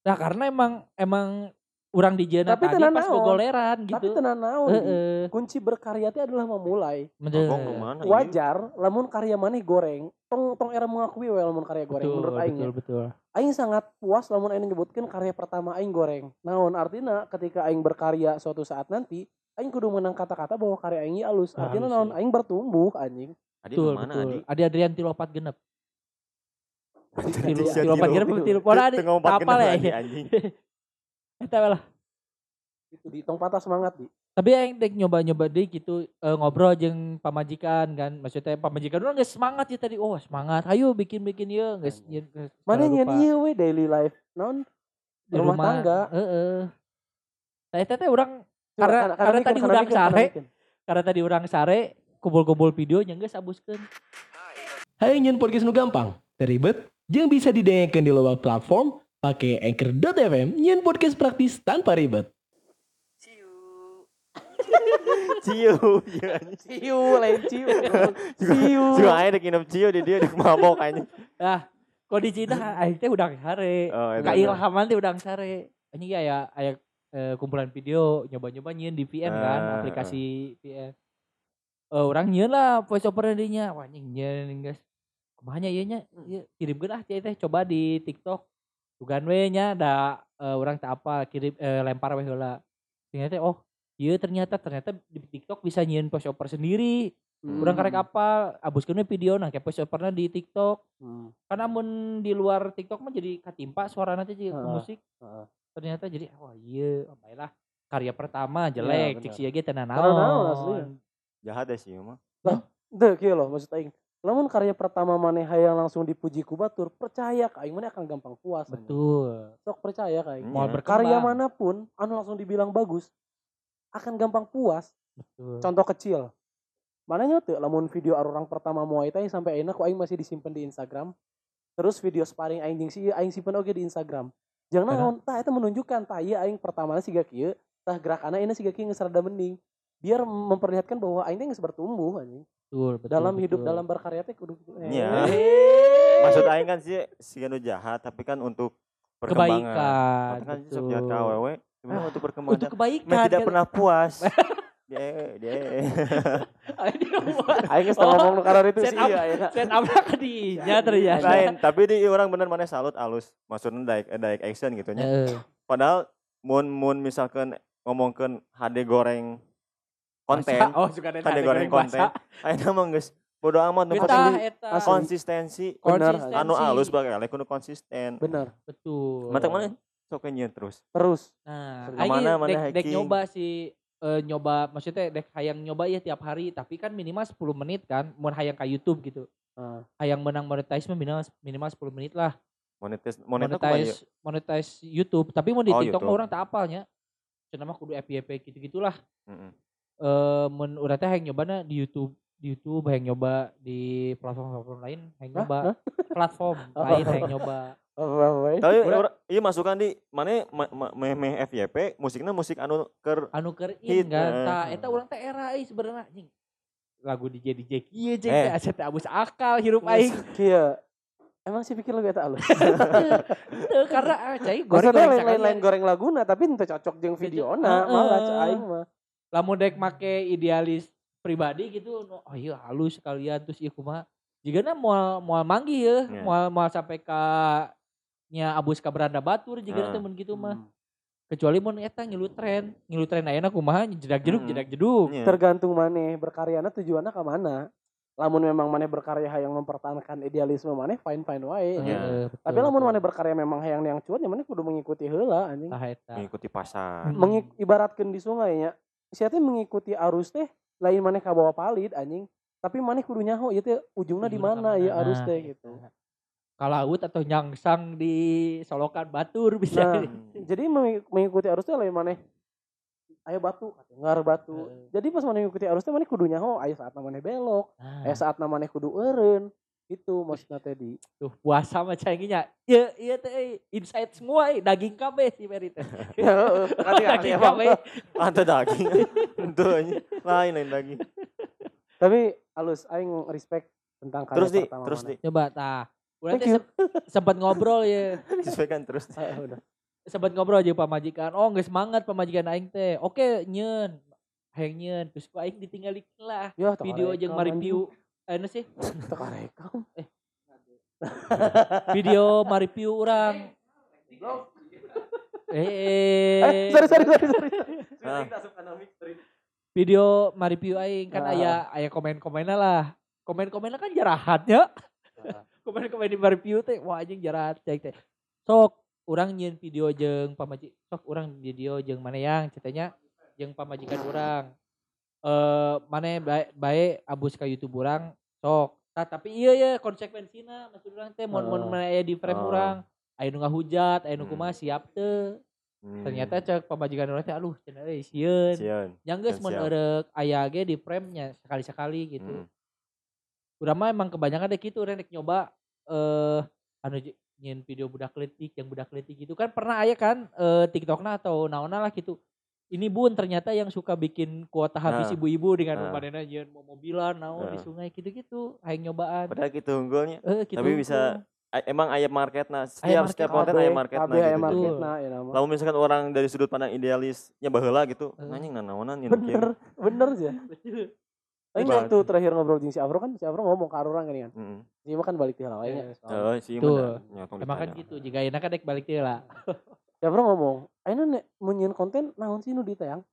[SPEAKER 2] Nah karena emang emang orang di Jena
[SPEAKER 4] Tapi
[SPEAKER 2] tadi
[SPEAKER 4] tenan
[SPEAKER 2] pas gogoleran
[SPEAKER 4] Tapi
[SPEAKER 2] gitu.
[SPEAKER 4] tenan naon. Di.
[SPEAKER 2] Heeh.
[SPEAKER 4] Kunci berkarya teh adalah memulai.
[SPEAKER 5] Ieu?
[SPEAKER 4] Wajar lamun karya maneh goreng, tong tong era mengakui we lamun karya goreng
[SPEAKER 2] Betul,
[SPEAKER 4] menurut aing. ya.
[SPEAKER 2] betul, betul.
[SPEAKER 4] Aing sangat puas lamun aing nyebutkeun karya pertama aing goreng. Naon artinya ketika aing berkarya suatu saat nanti, aing kudu menang kata-kata bahwa karya aing ieu alus. Artinya
[SPEAKER 2] Halus,
[SPEAKER 4] naon
[SPEAKER 2] iya.
[SPEAKER 4] aing bertumbuh anjing.
[SPEAKER 5] Adi
[SPEAKER 2] Betul,
[SPEAKER 5] mana
[SPEAKER 2] betul.
[SPEAKER 5] Adi?
[SPEAKER 2] Adi Adrian tilu opat genep. Tilu,
[SPEAKER 5] Sia
[SPEAKER 2] tilu opat
[SPEAKER 5] tilu.
[SPEAKER 2] genep apa tilu.
[SPEAKER 5] Genep
[SPEAKER 2] ya.
[SPEAKER 5] lagi, anjing. [LAUGHS]
[SPEAKER 2] Eta lah.
[SPEAKER 4] Itu di tong patah semangat di.
[SPEAKER 2] Tapi yang dek nyoba-nyoba deh gitu eh, ngobrol jeung pamajikan kan. Maksudnya pamajikan orang geus semangat ya tadi. Oh, semangat. Ayo bikin-bikin ya, geus nyeun- geus
[SPEAKER 4] Mana
[SPEAKER 2] rupa.
[SPEAKER 4] ieu we daily life. Naon
[SPEAKER 2] Di
[SPEAKER 4] rumah, tangga.
[SPEAKER 2] Heeh. Saya teh orang Karena- karena tadi
[SPEAKER 4] bikin,
[SPEAKER 2] sare. karena tadi orang sare kumpul-kumpul videonya geus abuskeun.
[SPEAKER 1] Hai nyen podcast nu gampang, teribet, jeung bisa didengarkan di loba platform pakai Anchor.fm nyen podcast praktis tanpa ribet.
[SPEAKER 5] Ciu, ieu [LAUGHS] anjing.
[SPEAKER 4] Ciu lain ciu. Ciu.
[SPEAKER 5] Aing dek nginep ciu di dia dek mabok anjing.
[SPEAKER 2] Ah, kok di Cina teh udang sare.
[SPEAKER 5] Oh, eta
[SPEAKER 2] Ka
[SPEAKER 5] teh.
[SPEAKER 2] ilhaman teh udang sare. Ini aya aya eh, kumpulan video nyoba-nyoba nyieun di VN kan,
[SPEAKER 5] Ah,
[SPEAKER 2] aplikasi VN. Eh orang nyieun lah voice over dinya. Wah anjing nyieun guys. Kumanya ieu nya? Ieu kirimkeun ah cai teh coba di TikTok. Tugan we nya da eh, urang teh apa kirim eh, lempar we heula. Ternyata oh Iya ternyata ternyata di TikTok bisa nyieun voice over sendiri. Urang karek apa abuskeun we video nah kayak voice overna di TikTok.
[SPEAKER 4] Hmm.
[SPEAKER 2] Karena mun di luar TikTok mah jadi katimpa suara nanti jadi ke
[SPEAKER 4] Heeh,
[SPEAKER 2] musik.
[SPEAKER 4] heeh.
[SPEAKER 2] Ternyata jadi wah iya oh, baiklah karya pertama jelek
[SPEAKER 4] bener.
[SPEAKER 2] cik sia ge Teu
[SPEAKER 4] naon.
[SPEAKER 5] Jahat ya sih mah.
[SPEAKER 4] Deh kieu loh maksud aing. Lamun karya pertama maneh hayang langsung dipuji ku batur, percaya ka aing maneh akan gampang puas.
[SPEAKER 2] Betul.
[SPEAKER 4] Sok percaya ka aing.
[SPEAKER 5] Iya.
[SPEAKER 2] Mau berkembang.
[SPEAKER 4] Karya mana pun anu langsung dibilang bagus akan gampang puas.
[SPEAKER 2] Betul.
[SPEAKER 4] Contoh kecil. Mana teu lamun video orang pertama Muay Thai sampai ayeuna ku aing masih disimpan di Instagram. Terus video sparring aing jeung si aing simpen oge di Instagram. Jangan naon tah eta menunjukkan tah ieu aing pertama siga kieu, tah gerakanna ini siga kieu geus rada mending. Biar memperlihatkan bahwa aing teh geus bertumbuh anjing.
[SPEAKER 2] Betul, betul,
[SPEAKER 4] Dalam hidup
[SPEAKER 2] betul.
[SPEAKER 4] dalam berkarya teh kudu
[SPEAKER 5] Iya.
[SPEAKER 4] Eh.
[SPEAKER 5] Maksud aing kan sih si anu jahat tapi kan untuk perkembangan.
[SPEAKER 2] kebaikan.
[SPEAKER 5] Kan sih sok jahat ka awewe, sebenarnya untuk perkembangan.
[SPEAKER 2] Untuk kebaikan.
[SPEAKER 5] Mah tidak
[SPEAKER 2] kan.
[SPEAKER 5] pernah puas. [LAUGHS] Dia dia. [LAUGHS]
[SPEAKER 4] Aing geus ngomong nu karena itu sih iya ya.
[SPEAKER 2] set up ka dinya ternyata.
[SPEAKER 5] Lain, tapi di orang bener mana salut alus. Maksudnya daik daik action gitu nya. Padahal mun mun misalkan ngomongkeun HD goreng konten.
[SPEAKER 2] Oh, suka ada
[SPEAKER 5] goreng konten. [LAUGHS] Ayeuna mah geus bodo amat nu penting konsistensi
[SPEAKER 4] Bener,
[SPEAKER 2] konsistensi.
[SPEAKER 5] anu alus bae lek kudu konsisten.
[SPEAKER 4] Bener.
[SPEAKER 2] Betul.
[SPEAKER 5] Mantap mana? Sok terus.
[SPEAKER 4] Terus.
[SPEAKER 2] Nah,
[SPEAKER 5] Ke mana,
[SPEAKER 2] dek,
[SPEAKER 5] mana
[SPEAKER 2] dek
[SPEAKER 5] hiking.
[SPEAKER 2] nyoba si eh, nyoba maksudnya dek hayang nyoba ya tiap hari tapi kan minimal 10 menit kan mun hayang ka YouTube gitu.
[SPEAKER 4] Ah.
[SPEAKER 2] Hayang menang monetize minimal minimal 10 menit lah.
[SPEAKER 5] Monetis monetis kumaha
[SPEAKER 2] monetize monetize YouTube tapi mau di
[SPEAKER 5] Oh,
[SPEAKER 2] TikTok mah
[SPEAKER 5] YouTube.
[SPEAKER 2] orang tak apalnya. Cenah mah kudu FYP gitu-gitulah.
[SPEAKER 5] Heeh.
[SPEAKER 2] Eh mun urang teh hayang nyobana di YouTube di YouTube hayang nyoba di platform-platform lain hayang
[SPEAKER 4] Hah?
[SPEAKER 2] nyoba
[SPEAKER 4] Hah?
[SPEAKER 2] platform [LAUGHS]
[SPEAKER 4] Oh.
[SPEAKER 2] lain hayang nyoba.
[SPEAKER 5] Tapi iya masukan di mana ma- ma- meh meh FYP musiknya musik anu keur
[SPEAKER 2] anu keur
[SPEAKER 5] Hit,
[SPEAKER 2] in kan
[SPEAKER 5] eh.
[SPEAKER 2] tah eta urang teh era euy sebenarnya anjing lagu DJ DJ kieu jeung
[SPEAKER 5] Eh.
[SPEAKER 2] teh asa teh abus akal hirup aing
[SPEAKER 4] Iya. Emang sih pikir lu eta alus.
[SPEAKER 2] Karena ah, cai goreng
[SPEAKER 4] lain-lain goreng laguna tapi ente cocok jeung videona malah cai aing mah.
[SPEAKER 2] Lamun dek make idealis pribadi gitu oh iya halus sekalian terus ieu kumaha jigana moal moal manggih ya
[SPEAKER 5] Iya.
[SPEAKER 2] moal moal sampai ka nya abus ka beranda batur jigana
[SPEAKER 5] Heeh.
[SPEAKER 2] teh mun gitu mah
[SPEAKER 4] Hmm.
[SPEAKER 2] kecuali mun eta ngilu tren ngilu tren ayeuna kumaha jedak jeduk
[SPEAKER 5] Mm-mm.
[SPEAKER 2] jedak jeduk
[SPEAKER 5] Iya.
[SPEAKER 4] Tergantung maneh berkaryana tujuannya ke mana. Lamun memang maneh berkarya hayang mempertahankan idealisme maneh fine fine wae.
[SPEAKER 5] Iya.
[SPEAKER 2] Heeh, betul,
[SPEAKER 4] Tapi lamun maneh berkarya memang hayang yang cuan ya maneh kudu mengikuti heula anjing.
[SPEAKER 2] eta
[SPEAKER 5] mengikuti pasar.
[SPEAKER 2] Hmm.
[SPEAKER 4] Mengik ibaratkeun di sungai nya. Sia teh mengikuti arus teh lain maneh ka bawah palit anjing. Tapi maneh kudu nyaho ieu teh ujungna di mana ya
[SPEAKER 2] mana.
[SPEAKER 4] arus teh
[SPEAKER 2] Nah,
[SPEAKER 4] gitu.
[SPEAKER 2] ka laut atau nyangsang di solokan batur bisa
[SPEAKER 4] Nah, jadi mengi- mengikuti arus teh lain maneh ayo batu ngar batu. Jadi pas maneh mengikuti arus teh maneh kudu nyaho aya saat maneh belok,
[SPEAKER 2] Nah,
[SPEAKER 4] aya saat maneh kudu eureun. Itu maksudna teh di.
[SPEAKER 2] tuh puasa mah cainginya iya iya teh eh, inside semua eh, daging kabeh si Mary teh [LAUGHS]
[SPEAKER 4] Ya,
[SPEAKER 2] daging
[SPEAKER 4] emang.
[SPEAKER 2] kabeh
[SPEAKER 5] Anta daging. [LAUGHS] Tentu aja. Lain lain daging.
[SPEAKER 4] Tapi halus aing respect tentang karya
[SPEAKER 5] Terus di,
[SPEAKER 4] pertama
[SPEAKER 5] terus
[SPEAKER 4] maneh.
[SPEAKER 5] di.
[SPEAKER 2] coba tah Udah sempat ngobrol ya [LAUGHS]
[SPEAKER 5] Sesuaikan terus.
[SPEAKER 4] Ah, udah.
[SPEAKER 2] sempat ngobrol aja pamajikan oh nggak semangat pamajikan aing teh oke nyen hayang nyen terus ku aing ditinggalin lah
[SPEAKER 4] Ya,
[SPEAKER 2] video
[SPEAKER 4] karekam,
[SPEAKER 2] jeung mereview anu sih
[SPEAKER 4] anjing. Teu karekam.
[SPEAKER 2] video mereview orang
[SPEAKER 4] Eh,
[SPEAKER 2] eh
[SPEAKER 4] sorry sorry sorry sorry.
[SPEAKER 5] Ah.
[SPEAKER 2] video mereview aing kan
[SPEAKER 4] Ah.
[SPEAKER 2] aya aya komen-komennya lah komen-komennya kan jarahatnya
[SPEAKER 4] Ah.
[SPEAKER 2] komen-komen di mereview teh wah anjing jarahat cek teh sok orang nyen video jeung pamaji sok orang video jeung mana yang ceritanya jeung pamajikan orang eh mana bae bae abus ka YouTube orang sok Tah, tapi iya ya konsekuensina maksud orang teh
[SPEAKER 4] Oh.
[SPEAKER 2] mana aya di frame orang aya nu ngahujat aya nu
[SPEAKER 5] Hmm.
[SPEAKER 2] kumaha siap teu
[SPEAKER 5] Hmm.
[SPEAKER 2] ternyata cek pamajikan orang teh aduh cenah euy sieun yang geus mun eurek aya ge di frame-nya sekali-sekali gitu.
[SPEAKER 5] Hmm.
[SPEAKER 2] Urang mah emang kebanyakan deh gitu urang rek nyoba eh anu j- nyin video budak letik yang budak letik gitu kan pernah aya kan eh TikTokna atau naonna lah gitu. Ini bun ternyata yang suka bikin kuota habis
[SPEAKER 5] Nah.
[SPEAKER 2] ibu-ibu dengan
[SPEAKER 5] Nah.
[SPEAKER 2] nyin mau mobilan naon di
[SPEAKER 5] Nah.
[SPEAKER 2] sungai gitu-gitu hayang nyobaan.
[SPEAKER 5] Padahal gitu unggulnya.
[SPEAKER 2] Eh gitu.
[SPEAKER 5] Tapi bisa A- emang ayam market nah setiap
[SPEAKER 2] market,
[SPEAKER 5] setiap konten ayam market nah gitu.
[SPEAKER 4] market nah ya nama.
[SPEAKER 5] Misalkan orang dari sudut pandang idealisnya baheula gitu,
[SPEAKER 2] Eh.
[SPEAKER 5] anjing nanaonan ini
[SPEAKER 4] Bener, bener sih. [LAUGHS] Aing
[SPEAKER 5] Ibarat.
[SPEAKER 4] waktu terakhir ngobrol jeung si Afro kan si Afro ngomong ke orang kan kan.
[SPEAKER 5] Heeh.
[SPEAKER 4] Si mah kan balik ti heula wae nya.
[SPEAKER 5] Oh, sih
[SPEAKER 2] Tuh.
[SPEAKER 5] bener. Nyotong
[SPEAKER 2] Emang kan gitu jika enak kan dek balik deui [LAUGHS]
[SPEAKER 4] Si Afro ngomong, "Ayeuna nek mun nyieun konten naon sih nu ditayang?"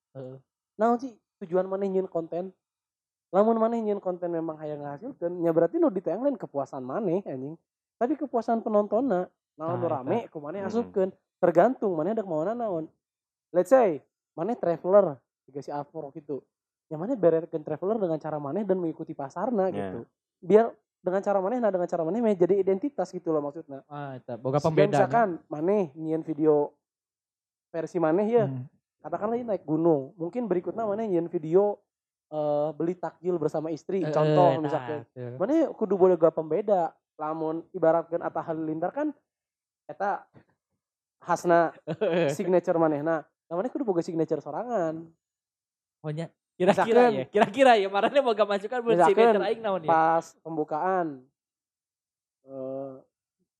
[SPEAKER 4] Naon sih tujuan maneh nyieun konten? Lamun maneh nyieun konten memang hayang ngahasilkeun, nya berarti nu ditayang lain kepuasan maneh anjing. Tapi kepuasan penontonnya, naon nu
[SPEAKER 2] Tah,
[SPEAKER 4] rame ku
[SPEAKER 5] Hmm.
[SPEAKER 4] asupkeun. Tergantung maneh dak mauna naon. Let's say maneh traveler, juga si Afro gitu. Yang maneh berekeun traveler dengan cara maneh dan mengikuti pasarna
[SPEAKER 5] Ya.
[SPEAKER 4] gitu. Biar dengan cara maneh nah dengan cara meh jadi identitas gitu loh maksudnya.
[SPEAKER 2] Ah, eta boga pembedanya.
[SPEAKER 4] misalkan maneh nyieun video versi maneh ya
[SPEAKER 2] Hmm.
[SPEAKER 4] katakanlah ini naik gunung. Mungkin berikutnya maneh nyieun video eh, beli takjil bersama istri.
[SPEAKER 2] Eh,
[SPEAKER 4] contoh misalkan.
[SPEAKER 2] tah, teu.
[SPEAKER 4] maneh kudu boleh gak pembeda. Lamun ibaratkan Atta Halilintar kan eta khasna [LAUGHS] signature maneh. Nah namanya kudu boga signature sorangan.
[SPEAKER 2] Pokoknya kira-kira ya, kira-kira ya. Marahnya boga masukan buat signature aing naon ya.
[SPEAKER 4] pas pembukaan. Eh,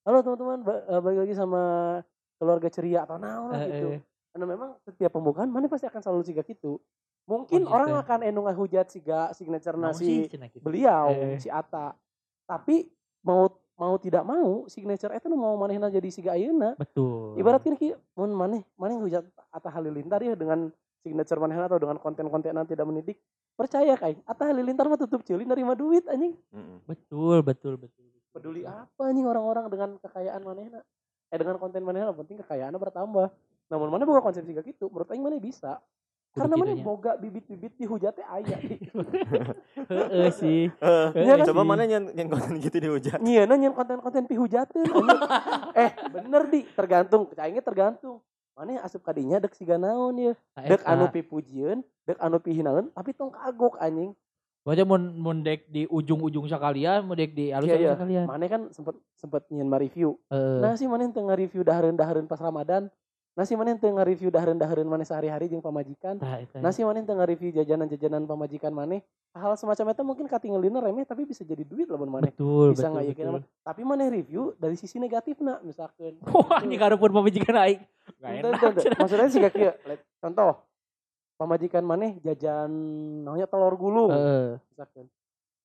[SPEAKER 4] halo teman-teman eh, balik lagi sama keluarga ceria atau naon lah
[SPEAKER 2] Eh,
[SPEAKER 4] gitu
[SPEAKER 2] eh.
[SPEAKER 4] karena memang setiap pembukaan mana pasti akan selalu siga gitu Mungkin orang
[SPEAKER 2] Konsisten.
[SPEAKER 4] akan enu ngahujat siga signature nasi
[SPEAKER 2] gitu.
[SPEAKER 4] beliau
[SPEAKER 2] Eh.
[SPEAKER 4] si Ata. Tapi mau mau tidak mau signature itu mau manehna jadi siga ayeuna.
[SPEAKER 2] Betul.
[SPEAKER 4] Ibaratkan ki mun maneh maneh hujat Atta Halilintar ya dengan signature manehna atau dengan konten-konten yang tidak mendidik. Percaya kain Atta Halilintar mah tutup ceuli nerima duit anjing.
[SPEAKER 2] Betul, betul, betul. betul.
[SPEAKER 4] Peduli apa anjing orang-orang dengan kekayaan manehna. Eh dengan konten manehna penting kekayaannya bertambah. Namun mana bukan konsep siga gitu. Menurut aing maneh bisa. Karena mana boga bibit-bibit dihujat teh aya. [LAUGHS]
[SPEAKER 2] Heeh sih.
[SPEAKER 5] Eh,
[SPEAKER 4] Iya kan?
[SPEAKER 5] coba mana yang yang konten gitu dihujat.
[SPEAKER 4] Nyieuna nyen konten-konten pihujateun anjing. [LAUGHS] eh bener di tergantung. Aingnya tergantung. Mana asup kadinya dek siga naon ya. Dek
[SPEAKER 2] Eta.
[SPEAKER 4] anu pipujieun, dek anu pihinaeun, tapi tong kagok anjing.
[SPEAKER 2] Baca mun mun dek di ujung-ujung sekalian, mun dek di alus
[SPEAKER 4] Iya, iya.
[SPEAKER 2] sekalian.
[SPEAKER 4] Mana kan sempet sempet nyen review.
[SPEAKER 2] Heeh.
[SPEAKER 4] Nah sih mana teu nge-review dahareun-dahareun pas Ramadan. Nah sih mana teu nge-review dahareun-dahareun mana sehari-hari jeung pamajikan.
[SPEAKER 2] Tah, eta.
[SPEAKER 4] Nah sih mana teu nge-review jajanan-jajanan pamajikan mana. Hal semacam itu mungkin katingelina remeh tapi bisa jadi duit lah mana.
[SPEAKER 2] betul,
[SPEAKER 4] Bisa
[SPEAKER 2] betul, betul.
[SPEAKER 4] Tapi mana review dari sisi negatifna misalkan. [LAUGHS]
[SPEAKER 2] Wah, ini karepun pemajikan aing. Gak
[SPEAKER 4] Ente,
[SPEAKER 2] enak.
[SPEAKER 4] Maksudnya sih. Let- Contoh pamajikan maneh jajan namanya telur gulung
[SPEAKER 2] Heeh.
[SPEAKER 4] misalkan.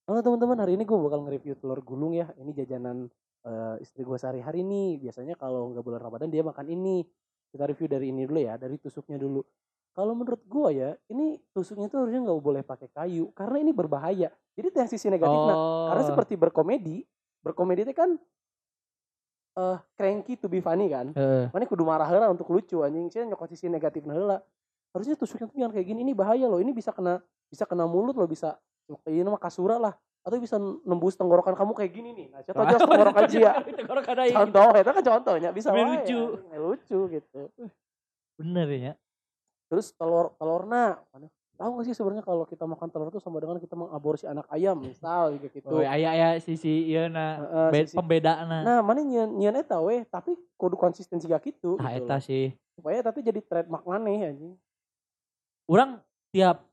[SPEAKER 4] Halo teman-teman hari ini gue bakal nge-review telur gulung ya. Ini jajanan eh, istri gue sehari-hari nih. Biasanya kalau nggak bulan Ramadan dia makan ini. Kita review dari ini dulu ya, dari tusuknya dulu. Kalau menurut gue ya, ini tusuknya tuh harusnya nggak boleh pakai kayu karena ini berbahaya. Jadi itu yang sisi negatifnya.
[SPEAKER 2] Oh.
[SPEAKER 4] Karena seperti berkomedi, berkomedi itu kan eh cranky to be funny kan.
[SPEAKER 2] Heeh.
[SPEAKER 4] Mana kudu marah heula untuk lucu anjing. Saya nyokot sisi negatif heula. Harusnya tusuknya tuh jangan kayak gini. Ini bahaya loh. Ini bisa kena bisa kena mulut loh bisa ini mah kasura lah atau bisa nembus tenggorokan kamu kayak gini nih. Nah, contoh jelas [LAUGHS] tenggorokan cia.
[SPEAKER 2] Tenggorokan aing.
[SPEAKER 4] Contoh, itu kan contohnya bisa wae,
[SPEAKER 2] lucu.
[SPEAKER 4] anjing. lucu gitu.
[SPEAKER 2] Bener ya.
[SPEAKER 4] Terus telur telurna? Tahu gak sih sebenarnya kalau kita makan telur itu sama dengan kita mengaborsi anak ayam misal gitu.
[SPEAKER 2] Oh, aya aya sisi ieu na be-
[SPEAKER 4] sisi-
[SPEAKER 2] pembedana.
[SPEAKER 4] Nah, mana nyian nyian eta we, tapi kudu konsistensi gak gitu.
[SPEAKER 2] Tah
[SPEAKER 4] gitu
[SPEAKER 2] eta sih.
[SPEAKER 4] Supaya tapi jadi trademark maneh anjing.
[SPEAKER 2] Orang tiap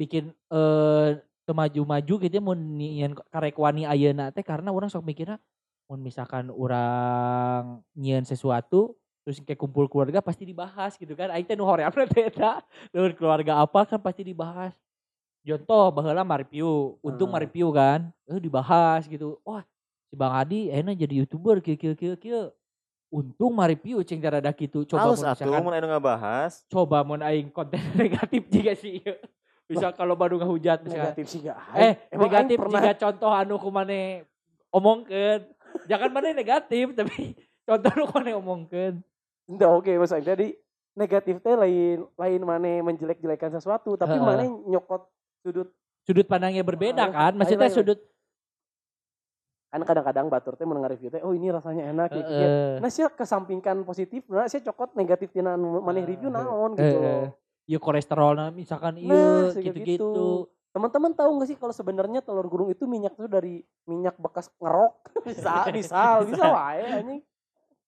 [SPEAKER 2] bikin eh maju-maju gitu ya mun nyieun karek wani ayeuna teh karena orang sok mikirnya mun misalkan orang nyieun sesuatu terus kayak kumpul keluarga pasti dibahas gitu kan. Aing teh nu horeamna teh eta keluarga apa kan pasti dibahas. Contoh baheula mareview untung
[SPEAKER 4] Ah.
[SPEAKER 2] mareview kan eh dibahas gitu. Wah si Bang Adi enak jadi youtuber kieu kieu kieu kieu untung mareview cing darada kitu coba
[SPEAKER 5] Halus
[SPEAKER 2] mun
[SPEAKER 5] atuh mun anu ngabahas.
[SPEAKER 2] coba mun aing konten [LAUGHS] negatif juga sih ieu. bisa kalau baru ngehujat misalkan
[SPEAKER 4] Negatif sih gak.
[SPEAKER 2] eh
[SPEAKER 4] Emang
[SPEAKER 2] negatif jika contoh anu kumane omongkeun jangan mana negatif [LAUGHS] tapi contoh nu kumane omongkeun
[SPEAKER 4] Enggak oke maksudnya jadi negatif teh lain lain mana menjelek-jelekan sesuatu tapi
[SPEAKER 2] Heeh.
[SPEAKER 4] mana nyokot sudut
[SPEAKER 2] sudut pandangnya berbeda
[SPEAKER 4] Ah,
[SPEAKER 2] kan maksudnya sudut
[SPEAKER 4] kan kadang-kadang batur teh mendengar review teh oh ini rasanya enak gitu. gitu.
[SPEAKER 2] Heeh.
[SPEAKER 4] Nah, saya kesampingkan positif, nah saya cokot negatif tina anu maneh review naon gitu
[SPEAKER 2] Heeh.
[SPEAKER 4] loh.
[SPEAKER 2] ya kolesterolnya misalkan
[SPEAKER 4] Nah,
[SPEAKER 2] iya
[SPEAKER 4] sega
[SPEAKER 2] gitu-gitu
[SPEAKER 4] gitu. Teman-teman tahu nggak sih kalau sebenarnya telur gulung itu minyak tuh dari minyak bekas ngerok. [LAUGHS] bisa, bisa, bisa [LAUGHS] wae anjing.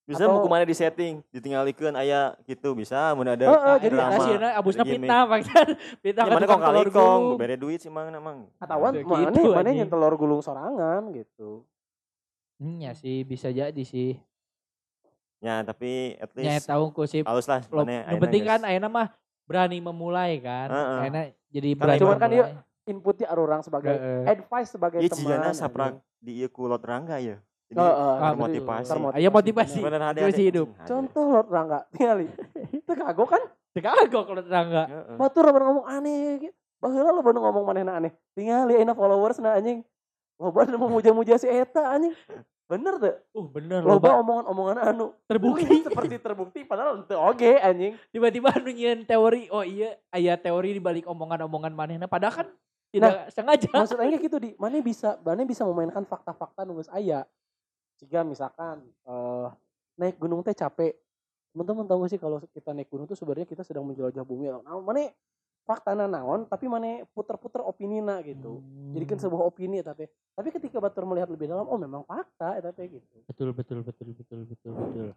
[SPEAKER 5] Bisa
[SPEAKER 4] Atau-
[SPEAKER 5] buku mana di setting, ditinggalikeun aya gitu bisa mun ada
[SPEAKER 4] Heeh,
[SPEAKER 2] jadi
[SPEAKER 4] drama.
[SPEAKER 2] nah, sieuna abusna
[SPEAKER 5] gimmick.
[SPEAKER 2] fitnah maksudnya [LAUGHS] fitnah
[SPEAKER 5] Ya
[SPEAKER 2] kan
[SPEAKER 5] kong kalikong,
[SPEAKER 2] gulung.
[SPEAKER 5] bere duit sih mang namang.
[SPEAKER 2] Gitu,
[SPEAKER 4] mana
[SPEAKER 2] gitu,
[SPEAKER 4] mana yang telur gulung sorangan gitu.
[SPEAKER 2] Hmm, ya sih bisa jadi sih
[SPEAKER 5] Ya tapi at
[SPEAKER 2] ya
[SPEAKER 5] least
[SPEAKER 2] tahu ku sih
[SPEAKER 5] halus lah
[SPEAKER 2] Lo-
[SPEAKER 5] mana
[SPEAKER 2] yang penting kan ayeuna mah berani memulai kan
[SPEAKER 5] Heeh.
[SPEAKER 2] ayeuna jadi
[SPEAKER 5] Kan
[SPEAKER 2] berani
[SPEAKER 4] cuman kan dia
[SPEAKER 2] memulai.
[SPEAKER 4] Inputnya orang sebagai
[SPEAKER 2] Heeh.
[SPEAKER 4] advice sebagai
[SPEAKER 5] Iya
[SPEAKER 4] teman.
[SPEAKER 5] cijana
[SPEAKER 4] anjing.
[SPEAKER 5] saprak di ieu ku lot rangga ya. Jadi
[SPEAKER 4] Heeh.
[SPEAKER 2] Ah,
[SPEAKER 5] termotivasi.
[SPEAKER 2] Aya motivasi.
[SPEAKER 5] Bener ada
[SPEAKER 2] Motivasi hidup.
[SPEAKER 4] Contoh lo Rangga, tinggali. Itu [LAUGHS] kagok kan?
[SPEAKER 2] Kagok kalau tetangga.
[SPEAKER 5] Heeh.
[SPEAKER 4] Batur lo ngomong aneh. gitu. Baheula lo baru ngomong manehna aneh. Tinggali enak followers na anjing. Loba nu memuja-muja si eta anjing. Bener tuh.
[SPEAKER 2] Uh bener
[SPEAKER 4] Loba
[SPEAKER 2] loba
[SPEAKER 4] omongan-omongan anu
[SPEAKER 2] terbukti. [LAUGHS]
[SPEAKER 4] seperti terbukti padahal itu oke anjing.
[SPEAKER 2] Tiba-tiba anu nyieun teori, oh iya aya teori di balik omongan-omongan manehna padahal kan tidak sengaja.
[SPEAKER 4] Maksud aing gitu di, mana bisa mana bisa memainkan fakta-fakta nu geus aya. Jika misalkan eh naik gunung teh capek. Teman-teman tahu gak sih kalau kita naik gunung tuh sebenarnya kita sedang menjelajah bumi. Nah, mana fakta naon tapi mana puter-puter opini na gitu. Jadi kan
[SPEAKER 2] Hmm.
[SPEAKER 4] sebuah opini teh. Tapi ketika batur melihat lebih dalam, oh memang fakta eta teh gitu.
[SPEAKER 2] betul betul betul betul betul betul.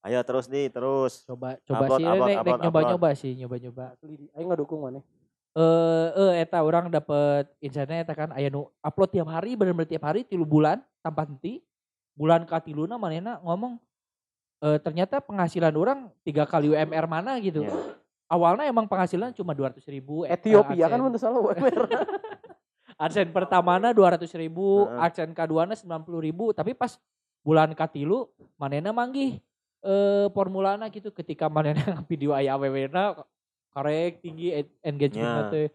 [SPEAKER 5] Ayo terus nih, terus.
[SPEAKER 2] Coba coba
[SPEAKER 5] Upload,
[SPEAKER 2] sih
[SPEAKER 5] upload,
[SPEAKER 2] nek, nek
[SPEAKER 5] upload,
[SPEAKER 2] nyoba-nyoba sih, nyoba-nyoba.
[SPEAKER 4] Asli di aing ngadukung maneh.
[SPEAKER 2] Eh eh eta orang dapat insightnya eta kan aya nu upload tiap hari bener-bener tiap hari tilu bulan tanpa henti. Bulan katiluna manehna ngomong eh ternyata penghasilan orang tiga kali UMR mana gitu.
[SPEAKER 5] Ya.
[SPEAKER 2] Awalnya emang penghasilan cuma 200 ribu
[SPEAKER 4] Ethiopia kan teu salah UMR.
[SPEAKER 2] adsen pertamana 200 ribu
[SPEAKER 5] Heeh.
[SPEAKER 2] adsen keduana 90 ribu tapi pas bulan katilu manena manggih eh formulana gitu ketika manena [LAUGHS] video aya awewena karek tinggi en- engagement
[SPEAKER 5] Ya.
[SPEAKER 2] teh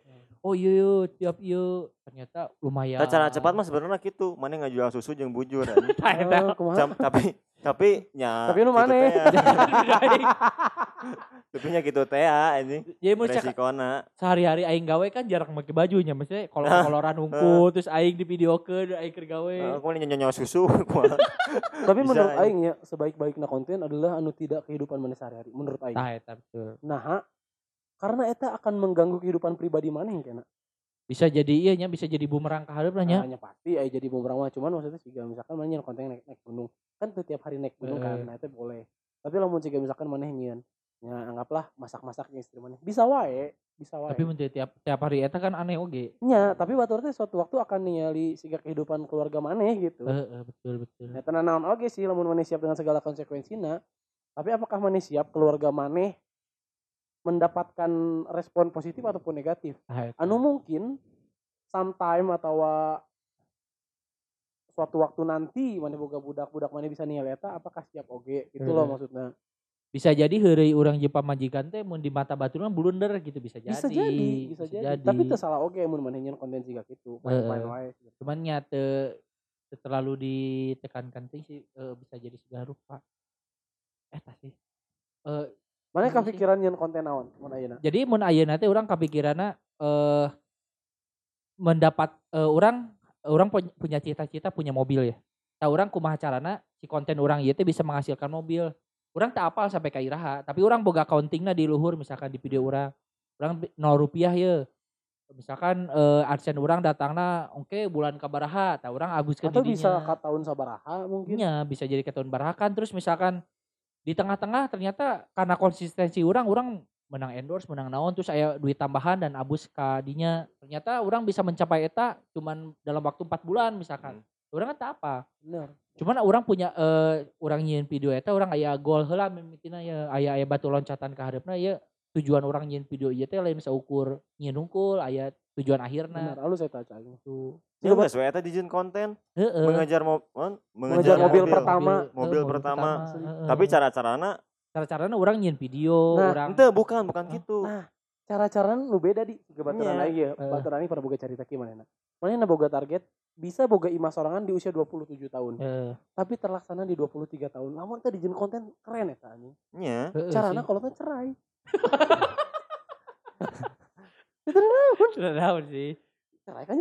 [SPEAKER 2] oh iya iya tiap iya ternyata lumayan
[SPEAKER 5] Nah, cara cepat mah sebenarnya gitu. Mana ngajual susu jeung bujur. [LAUGHS]
[SPEAKER 4] Oh,
[SPEAKER 5] tapi tapi nya
[SPEAKER 4] Tapi nu
[SPEAKER 5] gitu teh, ya. [LAUGHS] Tapi nya gitu teh ya anjing.
[SPEAKER 2] jadi mau cek
[SPEAKER 5] Resikona.
[SPEAKER 2] sehari-hari aing gawe kan jarang pakai bajunya maksudnya kalau
[SPEAKER 5] Nah.
[SPEAKER 2] koloran unggul terus aing di video ke aing keur gawe
[SPEAKER 5] Nah, Aku ini nyonya susu. [LAUGHS]
[SPEAKER 4] Tapi
[SPEAKER 5] Bisa,
[SPEAKER 4] menurut aing ya sebaik-baiknya konten adalah anu tidak kehidupan mana sehari-hari menurut aing.
[SPEAKER 2] tah eta betul
[SPEAKER 4] Nah, karena eta akan mengganggu kehidupan pribadi mana yang kena.
[SPEAKER 2] bisa jadi iya nya bisa jadi bumerang ke hareup lah nya
[SPEAKER 4] Hanya pasti aya jadi bumerang mah cuman maksudnya sih misalkan mana konten naik, naik gunung. Kan tuh tiap hari naik gunung kan, nah itu boleh. Tapi lamun jika misalkan mana nyen ya anggaplah masak-masak jeung istri mana. Bisa wae, bisa wae.
[SPEAKER 2] tapi mun teu tiap tiap hari eta kan aneh oge
[SPEAKER 4] Nya, tapi batur teh suatu waktu akan ningali siga kehidupan keluarga maneh gitu.
[SPEAKER 2] Heeh, betul betul
[SPEAKER 4] Ya tenan naon oge sih lamun maneh siap dengan segala konsekuensinya. Tapi apakah maneh siap keluarga maneh mendapatkan respon positif ataupun negatif?
[SPEAKER 2] Eta.
[SPEAKER 4] Anu mungkin sometime atau suatu waktu nanti maneh boga budak-budak maneh bisa nilai eta apakah siap oge? Itu loh
[SPEAKER 2] Heeh.
[SPEAKER 4] maksudnya.
[SPEAKER 2] bisa jadi heureuy urang jeung pamajikan teh mun di mata baturna blunder gitu bisa jadi
[SPEAKER 4] Bisa jadi, bisa, jadi. Tapi teu salah oge mun nyen konten siga kitu.
[SPEAKER 2] Heeh.
[SPEAKER 4] Main-main wae.
[SPEAKER 2] cuman nya teu teu terlalu ditekankan teh sih eh, bisa jadi segala rupa eh
[SPEAKER 4] Maneh
[SPEAKER 2] Iya sih.
[SPEAKER 4] kepikiran nyen konten naon mun ayeuna?
[SPEAKER 2] jadi mun ayeuna teh urang kapikiranna eh mendapat eh, orang orang pu- punya cita-cita punya mobil ya. Tah orang kumaha carana si konten orang ieu teh bisa menghasilkan mobil. Orang tak apal sampai ka iraha, tapi orang boga accountingna di luhur misalkan di video orang. Orang nol rupiah ya. Misalkan eh, adsense orang datangna oke bulan kabaraha, tah orang aguskeun
[SPEAKER 4] Atau
[SPEAKER 2] di
[SPEAKER 4] bisa ka tahun sabaraha mungkin?
[SPEAKER 2] Nya bisa jadi ke tahun barakan terus misalkan di tengah-tengah ternyata karena konsistensi orang orang menang endorse menang naon terus aya duit tambahan dan abus ka dinya. Ternyata orang bisa mencapai eta cuman dalam waktu empat bulan misalkan. Orang kan tak apa?
[SPEAKER 4] Bener.
[SPEAKER 2] cuman orang punya eh orang nyiin video eta orang aya goal heula mimitina ya aya aya batu loncatan ke hareupeuna ya tujuan orang nyiin video ieu teh lain saukur nyiin hungkul aya tujuan
[SPEAKER 4] Bener,
[SPEAKER 2] akhirna
[SPEAKER 4] halus saya tahu aing.
[SPEAKER 2] Tuh
[SPEAKER 5] Ya enggak sesuai eta dijieun konten.
[SPEAKER 2] heeh
[SPEAKER 5] Mengejar mo on,
[SPEAKER 4] Mengejar mobil pertama.
[SPEAKER 5] Mobil pertama.
[SPEAKER 2] heeh.
[SPEAKER 5] Tapi cara-carana
[SPEAKER 2] cara-caranya orang nyiin video
[SPEAKER 4] Nah,
[SPEAKER 2] orang
[SPEAKER 5] ente bukan bukan gitu.
[SPEAKER 4] Nah, cara-cara nu beda di ke baturan
[SPEAKER 5] Iya.
[SPEAKER 4] aing ya.
[SPEAKER 2] Eh.
[SPEAKER 4] Baturan ini pada boga cerita ki manehna. Manehna boga target bisa boga imah sorangan di usia 27 tahun.
[SPEAKER 2] Eh,
[SPEAKER 4] Tapi terlaksana di 23 tahun. Lamun teh dijieun konten keren eta anjing.
[SPEAKER 5] Nya.
[SPEAKER 2] heeh
[SPEAKER 4] Carana
[SPEAKER 2] sih.
[SPEAKER 4] kalau teh cerai. [LAUGHS]
[SPEAKER 2] Sudah tahu sih
[SPEAKER 4] Cerai [LAUGHS] kan?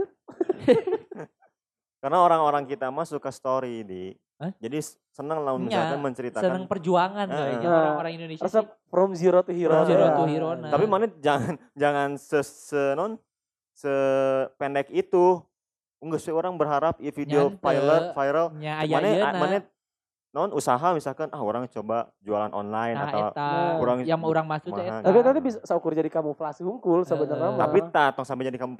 [SPEAKER 5] Karena orang-orang kita mah suka story di.
[SPEAKER 2] Hah?
[SPEAKER 5] Jadi s- seneng lah
[SPEAKER 2] Nya,
[SPEAKER 5] misalkan menceritakan.
[SPEAKER 2] seneng perjuangan kayaknya
[SPEAKER 4] Nah,
[SPEAKER 2] orang-orang Indonesia sih
[SPEAKER 4] from zero to hero.
[SPEAKER 2] From zero
[SPEAKER 4] ya.
[SPEAKER 2] to hero, nah.
[SPEAKER 5] Tapi mana jangan [LAUGHS] jangan se, se non sependek itu. Enggak sih orang berharap i video
[SPEAKER 2] Nyante.
[SPEAKER 5] viral viral
[SPEAKER 2] aya
[SPEAKER 5] mana mana non usaha misalkan ah orang coba jualan online
[SPEAKER 2] nah
[SPEAKER 5] atau
[SPEAKER 2] eta
[SPEAKER 5] kurang-
[SPEAKER 2] yang mau orang
[SPEAKER 5] kumaha.
[SPEAKER 2] eta
[SPEAKER 4] Tapi tadi bisa saukur jadi kamuflase hungkul sebenarnya mah.
[SPEAKER 5] tapi tak tong sampai jadi kamu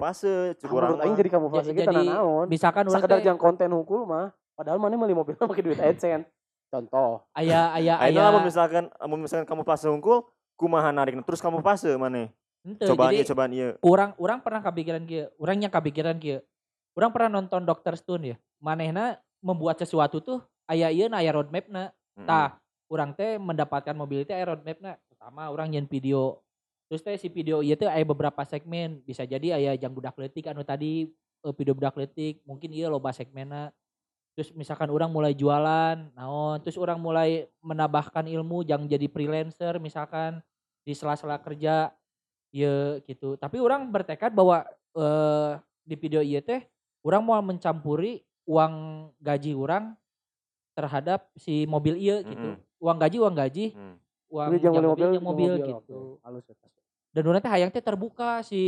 [SPEAKER 4] Ah,
[SPEAKER 5] cukup orang
[SPEAKER 4] aing jadi kamuflase
[SPEAKER 2] Ja-
[SPEAKER 4] kita
[SPEAKER 2] jadi
[SPEAKER 4] naon.
[SPEAKER 2] misalkan orang
[SPEAKER 4] Sekedar jangan konten hungkul mah. Padahal mana beli mobil [LAUGHS] pakai duit AdSense. Contoh.
[SPEAKER 2] aya aya
[SPEAKER 5] Ayo
[SPEAKER 2] aya
[SPEAKER 5] lah misalkan mau misalkan kamu pase unggul kumaha narik terus kamu pase mana
[SPEAKER 2] henteu,
[SPEAKER 5] cobaan
[SPEAKER 2] jadi
[SPEAKER 5] ieu cobaan ieu
[SPEAKER 2] orang orang pernah kepikiran kieu orang yang kepikiran kieu orang pernah nonton Dr. Stone ya manehna membuat sesuatu tuh aya ieu aya roadmapna
[SPEAKER 5] Mm-mm.
[SPEAKER 2] Tah, orang teh mendapatkan mobil teh aya roadmapna. Pertama orang nyen video. Terus teh si video ieu teh aya beberapa segmen. Bisa jadi aya jang budak leutik anu tadi eh, video budak leutik, mungkin ieu loba segmenna. Terus misalkan orang mulai jualan, naon, terus orang mulai menambahkan ilmu jang jadi freelancer misalkan di sela-sela kerja ieu gitu. Tapi orang bertekad bahwa eh di video ieu teh orang mau mencampuri uang gaji orang terhadap si mobil iya gitu.
[SPEAKER 5] Mm-mm.
[SPEAKER 2] Uang gaji uang gaji,
[SPEAKER 5] Hmm.
[SPEAKER 2] uang
[SPEAKER 4] Jadi jangan
[SPEAKER 2] yang
[SPEAKER 4] mobil,
[SPEAKER 2] yang mobil,
[SPEAKER 4] jangan
[SPEAKER 2] gitu.
[SPEAKER 4] Halus ya.
[SPEAKER 2] Dan urang teh hayang teh terbuka si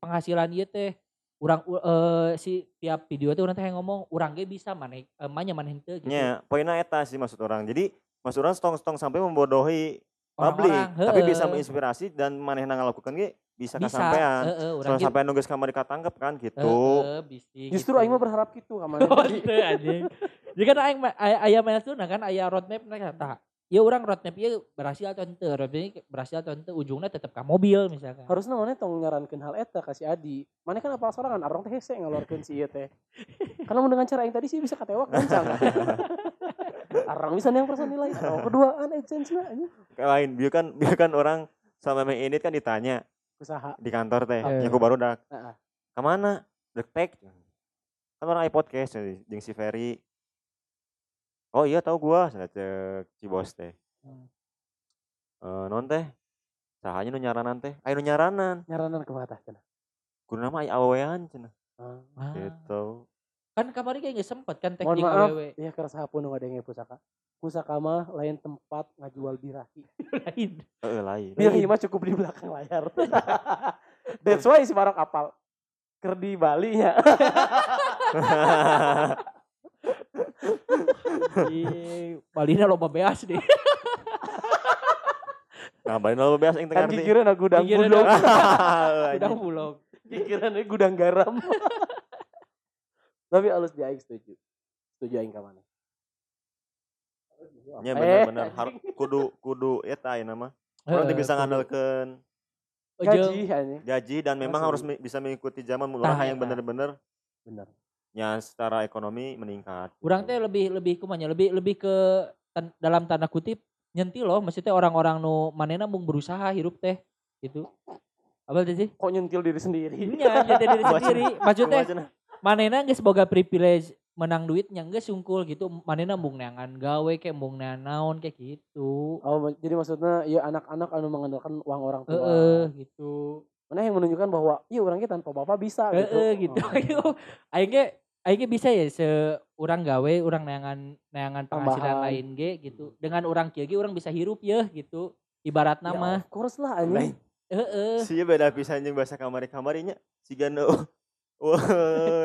[SPEAKER 2] penghasilan ieu teh. Urang u- eh, si tiap video teh urang teh hayang ngomong urang ge bisa maneh eh, manya maneh henteu gitu.
[SPEAKER 5] Nya, poinnya eta sih maksud orang. Jadi maksud orang stong-stong sampai membodohi publik, tapi bisa menginspirasi dan manehna ngalakukan ge bisa,
[SPEAKER 2] bisa
[SPEAKER 5] kesampean.
[SPEAKER 2] heeh urang
[SPEAKER 5] Soalnya sampai nunggu kamar ditangkap kan gitu.
[SPEAKER 2] bisi
[SPEAKER 4] Justru
[SPEAKER 2] gitu.
[SPEAKER 4] aing mah berharap gitu ka maneh.
[SPEAKER 2] Oh, anjing. Jadi kan aing ma- aya aya milestone kan aya roadmap nah tah. ya orang roadmap ya berhasil atau ente roadmap berhasil atau ente ujungnya tetap ke mobil misalkan
[SPEAKER 4] harusnya mana tong nyarankeun hal eta kasih Adi mana kan apal sorangan orang teh hese ngeluarkeun si ieu teh kalau dengan cara yang tadi sih bisa katewak kencang orang [LAUGHS] bisa yang personil lain oh keduaan anjing
[SPEAKER 5] Kayak lain, biar kan biar kan orang sama main ini kan ditanya
[SPEAKER 4] usaha
[SPEAKER 5] di kantor teh,
[SPEAKER 2] Eh.
[SPEAKER 5] yang aku baru dak.
[SPEAKER 4] Heeh.
[SPEAKER 5] Ke mana? Dektek. Kan orang i podcast jeung si Ferry. Oh iya tahu gua, saya cek si bos teh.
[SPEAKER 2] Hmm.
[SPEAKER 5] Eh non teh. Sahanya nu nyaranan teh. Ayo nu nyaranan.
[SPEAKER 4] nyaranan ke mata cenah
[SPEAKER 5] Kudu nama aya awewean cenah.
[SPEAKER 4] Ah.
[SPEAKER 2] Ah.
[SPEAKER 5] Gitu.
[SPEAKER 2] kan kemarin kayak nggak sempet kan
[SPEAKER 4] mohon
[SPEAKER 2] teknik
[SPEAKER 4] maaf
[SPEAKER 2] awewe
[SPEAKER 4] ya kerasa pun nggak ada yang pusaka pusaka mah lain tempat ngajual birahi. [LAUGHS]
[SPEAKER 2] Lain.
[SPEAKER 5] Heeh lain.
[SPEAKER 4] birahi mah cukup di belakang layar. [LAUGHS] That's why si Marok apal. Ker di Bali nya
[SPEAKER 2] di Balina [LAUGHS] loba beas deh
[SPEAKER 5] Ngapain lo biasa yang
[SPEAKER 4] kan
[SPEAKER 5] tengah
[SPEAKER 4] kira na gudang
[SPEAKER 2] Gigirna
[SPEAKER 4] bulog.
[SPEAKER 2] udah bulog.
[SPEAKER 4] Kira gudang garam. Tapi halus di aing setuju. Setuju aing ka mana
[SPEAKER 5] Ya
[SPEAKER 4] Eh,
[SPEAKER 5] bener-bener
[SPEAKER 4] anjing.
[SPEAKER 5] har- kudu kudu eta ya nama. Orang bisa
[SPEAKER 2] Oh,
[SPEAKER 4] gaji
[SPEAKER 5] gaji dan memang harus mi- bisa mengikuti zaman orang yang
[SPEAKER 2] eta.
[SPEAKER 5] bener-bener
[SPEAKER 4] bener
[SPEAKER 5] ya secara ekonomi meningkat.
[SPEAKER 2] Orang
[SPEAKER 5] gitu.
[SPEAKER 2] teh lebih lebih kumanya lebih lebih ke tan- dalam tanda kutip nyentil loh maksudnya orang-orang nu manena mung berusaha hirup teh gitu. Apa teh sih?
[SPEAKER 4] kok nyentil diri sendiri
[SPEAKER 2] Nya jadi diri [LAUGHS] sendiri. Maksudnya manena geus boga privilege menang duitnya geus sungkul gitu. Manena mung neangan gawe kayak mung naon kayak gitu.
[SPEAKER 4] oh jadi maksudnya ya anak-anak anu mengandalkan uang orang tua
[SPEAKER 2] Heeh gitu.
[SPEAKER 4] mana yang menunjukkan bahwa iya orangnya tanpa bapak bisa gitu
[SPEAKER 2] Heeh [LAUGHS] gitu.
[SPEAKER 4] Oh.
[SPEAKER 2] Ayo aing ge aing ge bisa ya se urang gawe, urang neangan neangan penghasilan
[SPEAKER 4] Tambahan.
[SPEAKER 2] lain ge gitu. Dengan orang kieu ge urang bisa hirup ya gitu. Ibarat
[SPEAKER 4] Ya,
[SPEAKER 2] nama.
[SPEAKER 4] of course lah anjing
[SPEAKER 2] Heeh.
[SPEAKER 5] Sih beda pisan jeung bahasa kamari-kamarinya. Siga nu wah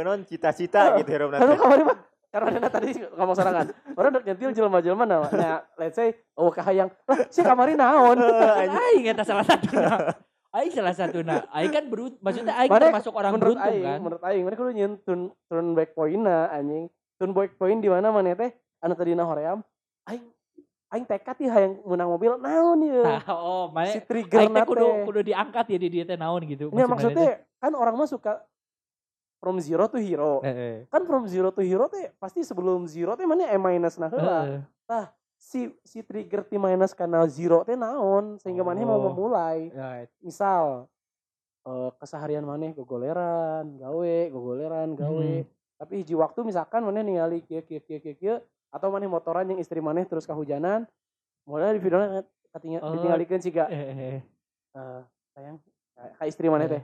[SPEAKER 5] non cita-cita gitu hirupna
[SPEAKER 4] Kan
[SPEAKER 5] teh.
[SPEAKER 4] kamari mah karena tadi ngomong sorangan. Orang udah nyentil jelema-jelema nah, nah let's say oh kahayang. Lah si kamari naon? [LAUGHS]
[SPEAKER 2] Aing eta salah satuna. Aing salah satuna. Aing kan beruntung, maksudnya aing termasuk orang beruntung
[SPEAKER 4] aing,
[SPEAKER 2] kan.
[SPEAKER 4] menurut aing mereka kudu nyen turn, turn back point-na anjing. Turn back point di mana mana teh anu tadi hoream. Aing aing tekad ya hayang menang mobil naon
[SPEAKER 2] Nah,
[SPEAKER 4] ya.
[SPEAKER 2] oh,
[SPEAKER 4] Si
[SPEAKER 2] mana
[SPEAKER 4] trigger
[SPEAKER 2] aing teh
[SPEAKER 4] na
[SPEAKER 2] kudu kudu diangkat ya di dia teh naon gitu.
[SPEAKER 4] Ini maksudnya kan orang mah suka from zero to hero.
[SPEAKER 2] Heeh.
[SPEAKER 4] Kan from zero to hero teh pasti sebelum zero teh mana E minus nah heula.
[SPEAKER 2] Heeh.
[SPEAKER 4] Si si trigger ti minus karena zero teh naon sehingga mana mau
[SPEAKER 2] Oh.
[SPEAKER 4] memulai.
[SPEAKER 2] Ya,
[SPEAKER 4] misal eh, keseharian maneh gogoleran gawe gogoleran gawe
[SPEAKER 2] Hmm.
[SPEAKER 4] tapi hiji waktu misalkan maneh ningali kieu kieu kieu kieu kieu atau maneh motoran yang istri maneh terus kehujanan mulai di videonya ketinggal
[SPEAKER 2] Oh.
[SPEAKER 4] ditinggalikeun siga
[SPEAKER 2] heeh.
[SPEAKER 4] eh, sayang ka istri
[SPEAKER 2] Eh.
[SPEAKER 4] teh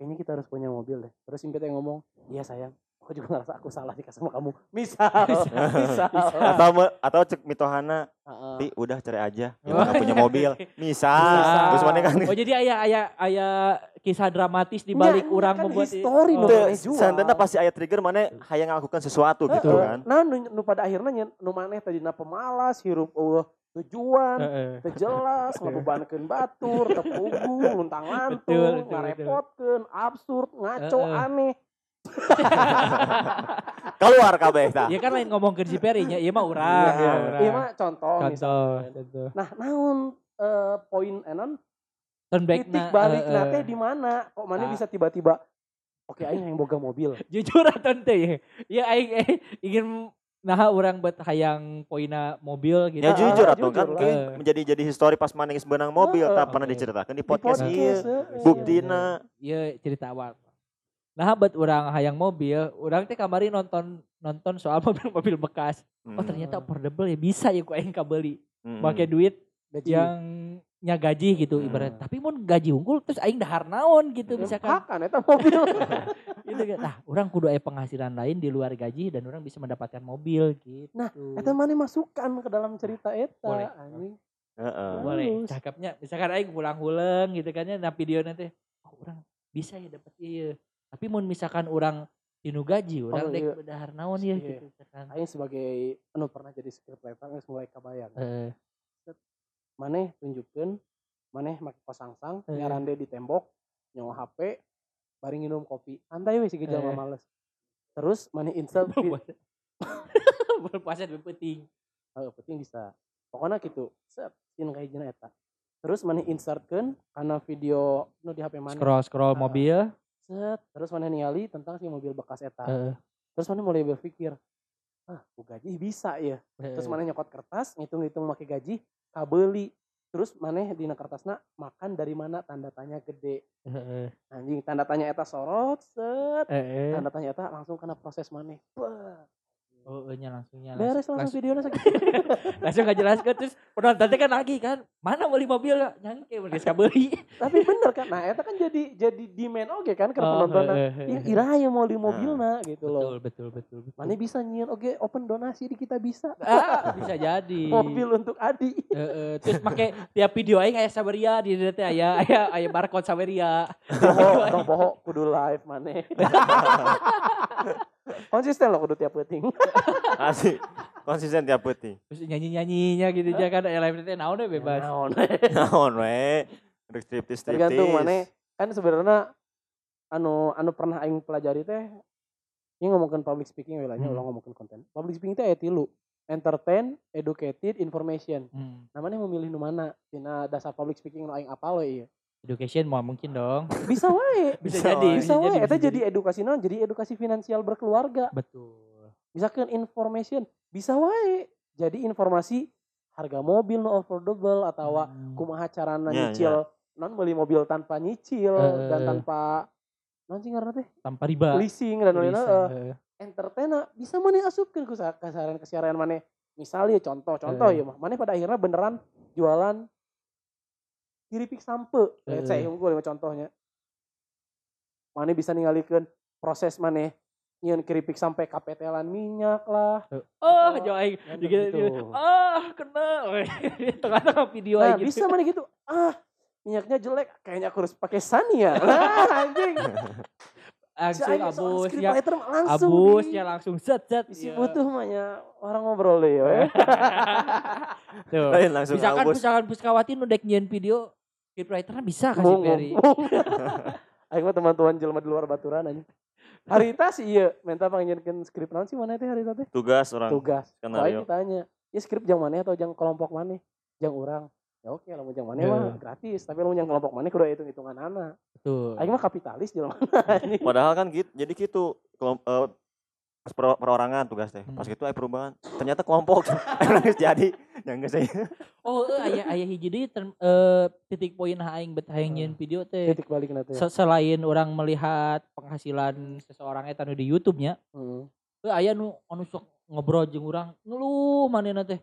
[SPEAKER 4] kayaknya kita harus punya mobil deh terus Impet yang ngomong iya sayang aku juga ngerasa aku salah nikah sama kamu misal misal
[SPEAKER 5] Atau me- atau cek mitohana,
[SPEAKER 4] Heeh.
[SPEAKER 5] "Pi, udah cerai aja. [LAUGHS] Kita
[SPEAKER 2] Oh.
[SPEAKER 5] nggak punya mobil." Misal.
[SPEAKER 4] Misal.
[SPEAKER 5] Terus mana kan
[SPEAKER 2] Oh jadi ayah ayah ayah kisah dramatis di balik
[SPEAKER 4] nya
[SPEAKER 2] orang
[SPEAKER 4] kan
[SPEAKER 2] membuat
[SPEAKER 4] history
[SPEAKER 2] Oh.
[SPEAKER 4] jual.
[SPEAKER 5] Santana pasti aya trigger mana hayang ngelakukan sesuatu gitu
[SPEAKER 4] Heeh.
[SPEAKER 5] kan.
[SPEAKER 4] Nah, nu, nu pada akhirnya nu maneh tadi pemalas, hirup eueuh tujuan,
[SPEAKER 2] Heeh.
[SPEAKER 4] teu jelas, ngebebankeun batur, tepugu, [LAUGHS] luntang lantung, ngarepotkeun, absurd, ngaco, aneh. [LAUGHS]
[SPEAKER 5] Keluar kabeh tah.
[SPEAKER 2] Ya kan lain ngomong ke si Perry nya, iya mah urang,
[SPEAKER 4] Iya,
[SPEAKER 2] ya urang.
[SPEAKER 4] Iya mah contoh,
[SPEAKER 2] Contoh, contoh.
[SPEAKER 4] Nah, naon eh, poin enon
[SPEAKER 2] Turn back
[SPEAKER 4] titik
[SPEAKER 2] na,
[SPEAKER 4] balik
[SPEAKER 2] eh,
[SPEAKER 4] nate di mana? Kok mana
[SPEAKER 2] Ah.
[SPEAKER 4] bisa tiba-tiba Oke, aing yang boga mobil. [LAUGHS]
[SPEAKER 2] jujur atau ente ya ya aing eh, ingin nah orang buat hayang poina mobil gitu
[SPEAKER 5] Ya
[SPEAKER 4] Ah,
[SPEAKER 5] jujur
[SPEAKER 4] ah,
[SPEAKER 5] atuh
[SPEAKER 4] jujur
[SPEAKER 5] kan
[SPEAKER 4] lah.
[SPEAKER 5] kayak menjadi jadi histori pas mana geus beunang mobil
[SPEAKER 4] Heeh.
[SPEAKER 5] tak pernah
[SPEAKER 2] Oke.
[SPEAKER 5] diceritakan di
[SPEAKER 4] Di
[SPEAKER 5] podcast ieu.
[SPEAKER 4] heeh.
[SPEAKER 5] Buktina
[SPEAKER 2] Iya cerita awal. Nah buat orang hayang mobil, orang teh kamari nonton nonton soal [LAUGHS] mobil-mobil bekas. Oh
[SPEAKER 5] Hmm,
[SPEAKER 2] ternyata affordable ya bisa ya ku aing kabeli.
[SPEAKER 5] hmm.
[SPEAKER 2] Pakai duit
[SPEAKER 4] Gaji.
[SPEAKER 2] yang nya gaji gitu
[SPEAKER 5] Hmm.
[SPEAKER 2] ibarat. Tapi mau gaji unggul terus aing dahar naon gitu
[SPEAKER 4] Ya,
[SPEAKER 2] misalkan.
[SPEAKER 4] Pakan eta mobil. [LAUGHS]
[SPEAKER 2] Gitu kan. Nah, orang kudu aya penghasilan lain di luar gaji dan orang bisa mendapatkan mobil gitu.
[SPEAKER 4] Nah, Eta mana masukkan ke dalam cerita eta
[SPEAKER 2] Boleh.
[SPEAKER 4] anjing.
[SPEAKER 5] Heeh.
[SPEAKER 2] boleh
[SPEAKER 4] Halus.
[SPEAKER 2] cakepnya misalkan aing pulang-pulang gitu kan ya nah video nanti oh orang bisa ya dapat iya tapi mau misalkan orang tinu gaji orang
[SPEAKER 4] Oh,
[SPEAKER 2] dek
[SPEAKER 4] iya.
[SPEAKER 2] bedahar naon ya
[SPEAKER 4] Iya.
[SPEAKER 2] gitu
[SPEAKER 4] Aing sebagai anu pernah jadi scriptwriter geus mulai kabayang.
[SPEAKER 2] eh
[SPEAKER 4] Maneh tunjukkeun maneh make kosangsang
[SPEAKER 2] Eh.
[SPEAKER 4] nyarande di tembok nyong HP bari nginum kopi santai we siga jalma
[SPEAKER 2] Eh.
[SPEAKER 4] males. Terus maneh vi-
[SPEAKER 2] berpuasa lebih penting
[SPEAKER 4] oh, penting bisa pokoknya gitu set scene kayak gini eta terus mana insertkan karena video nu di HP mana
[SPEAKER 2] Scroll scroll
[SPEAKER 4] Ah.
[SPEAKER 2] mobil.
[SPEAKER 4] set terus mana ningali tentang si mobil bekas eta
[SPEAKER 2] Heeh.
[SPEAKER 4] terus mana mulai berpikir ah gaji bisa ya terus mana nyokot kertas ngitung-ngitung pakai gaji kabeli terus mana dina kertasna makan dari mana? Tanda tanya gede. Anjing tanda tanya eta sorot set. Tanda tanya eta langsung kena proses mana
[SPEAKER 2] Oh, nya langsungnya
[SPEAKER 4] beres langsung
[SPEAKER 2] langsung,
[SPEAKER 4] videonya sakit. [LAUGHS]
[SPEAKER 2] Langsung nggak jelas kan terus penonton teh kan lagi kan. Mana beli mobil ya nyangke mereka kabeli [LAUGHS]
[SPEAKER 4] tapi bener kan nah eta kan jadi jadi demand oke kan ke penontonnya ya ira ya mau di mobilna gitu
[SPEAKER 2] betul
[SPEAKER 4] loh.
[SPEAKER 2] Betul betul betul
[SPEAKER 4] mana bisa nyian oke open donasi di kita bisa.
[SPEAKER 2] Ah, bisa jadi. [LAUGHS]
[SPEAKER 4] Mobil untuk Adi.
[SPEAKER 2] Heeh, terus make tiap video aing aya Saberia di teh aya aya aya barcode Saberia.
[SPEAKER 4] Poho poho kudu live mana konsisten loh kudu tiap penting [LAUGHS]
[SPEAKER 5] Asik. Konsisten tiap peuting.
[SPEAKER 2] terus nyanyi-nyanyinya gitu aja kan live teh naon deh bebas
[SPEAKER 4] Naon. [LAUGHS]
[SPEAKER 5] Naon we? Rek striptis
[SPEAKER 4] tergantung mana kan sebenarnya anu anu pernah aing pelajari teh ini ngomongin public speaking wilanya
[SPEAKER 2] Hmm.
[SPEAKER 4] ulah ngomongin konten public speaking teh aya tilu entertain educated information
[SPEAKER 2] Hmm,
[SPEAKER 4] namanya memilih nu mana tina dasar public speaking nu aing apal we ieu
[SPEAKER 2] education mau mungkin dong. [LAUGHS]
[SPEAKER 4] Bisa wae. [LAUGHS]
[SPEAKER 2] Bisa,
[SPEAKER 5] Bisa
[SPEAKER 2] jadi
[SPEAKER 5] wae.
[SPEAKER 4] bisa wae eta
[SPEAKER 2] bisa
[SPEAKER 4] jadi edukasi naon jadi edukasi finansial berkeluarga.
[SPEAKER 2] Betul.
[SPEAKER 4] Misalkan information bisa wae. Jadi informasi harga mobil no affordable atau
[SPEAKER 2] Hmm.
[SPEAKER 4] kumaha carana
[SPEAKER 5] Ya,
[SPEAKER 4] nyicil. Non beli mobil tanpa nyicil
[SPEAKER 2] Eh.
[SPEAKER 4] dan tanpa non sih teh?
[SPEAKER 2] Tanpa riba.
[SPEAKER 4] Leasing dan lain-lain
[SPEAKER 2] Bisa,
[SPEAKER 4] eh,
[SPEAKER 2] heeh.
[SPEAKER 4] entertain bisa mana asupkeun ku sa- kasaran kesiaran mana misalnya contoh contoh
[SPEAKER 2] Eh.
[SPEAKER 4] ya mah. Mana pada akhirnya beneran jualan kiripik sampe. Let's say
[SPEAKER 2] Eh.
[SPEAKER 4] gue contohnya. Mana bisa ningalikeun proses mana nyian keripik sampai kapetelan minyak lah.
[SPEAKER 2] Oh jauh aing. Gitu, ah kena. Tengah-tengah video
[SPEAKER 4] nah
[SPEAKER 2] gitu.
[SPEAKER 4] bisa mana gitu. Ah minyaknya jelek kayaknya aku harus pakai Sania nah [LAUGHS] anjing. Si
[SPEAKER 2] langsung abus ya
[SPEAKER 4] scriptwriter mah langsung
[SPEAKER 2] abus ya langsung set set
[SPEAKER 4] isi
[SPEAKER 2] iya.
[SPEAKER 4] butuh mah ya orang ngobrol deh ya. [LAUGHS]
[SPEAKER 2] Tuh.
[SPEAKER 5] Lain langsung
[SPEAKER 2] misalkan
[SPEAKER 5] abus.
[SPEAKER 2] misalkan Puskawati nu dek nyian video scriptwriternya bisa kasih
[SPEAKER 4] Mung,
[SPEAKER 2] Ferry
[SPEAKER 4] mung. Aing mah teman-teman jelema di luar baturan anjing. Harita sih iya, minta panggilkeun skrip naon sih mana teh Harita teh?
[SPEAKER 5] Tugas orang
[SPEAKER 4] Tugas. Aing ditanya, ya skrip jang mana atau jang kelompok mana? Jang urang. Ya oke, lamun jang mana
[SPEAKER 2] Ya.
[SPEAKER 4] mah gratis, tapi lamun jang kelompok mana kudu hitung-hitungan anak.
[SPEAKER 2] tuh
[SPEAKER 4] Aing mah kapitalis jelema [LAUGHS] anjing.
[SPEAKER 5] Padahal kan gitu, jadi gitu. Kelom- eh, pas per- perorangan tugas teh. Pas
[SPEAKER 2] Hmm.
[SPEAKER 5] gitu aya perubahan. Ternyata kelompok. [LAUGHS] Nangis jadi. Yang geus saya.
[SPEAKER 2] oh eh, ayah ayah hiji deui ter- eh, titik poin aing bet hayang nyian video teh
[SPEAKER 4] Titik balik nanti.
[SPEAKER 2] Se- selain orang melihat penghasilan seseorang eta nu di YouTube-nya
[SPEAKER 4] Hmm.
[SPEAKER 2] Eh, aya nu anu sok ngobrol jeung urang ngeluh manehna teh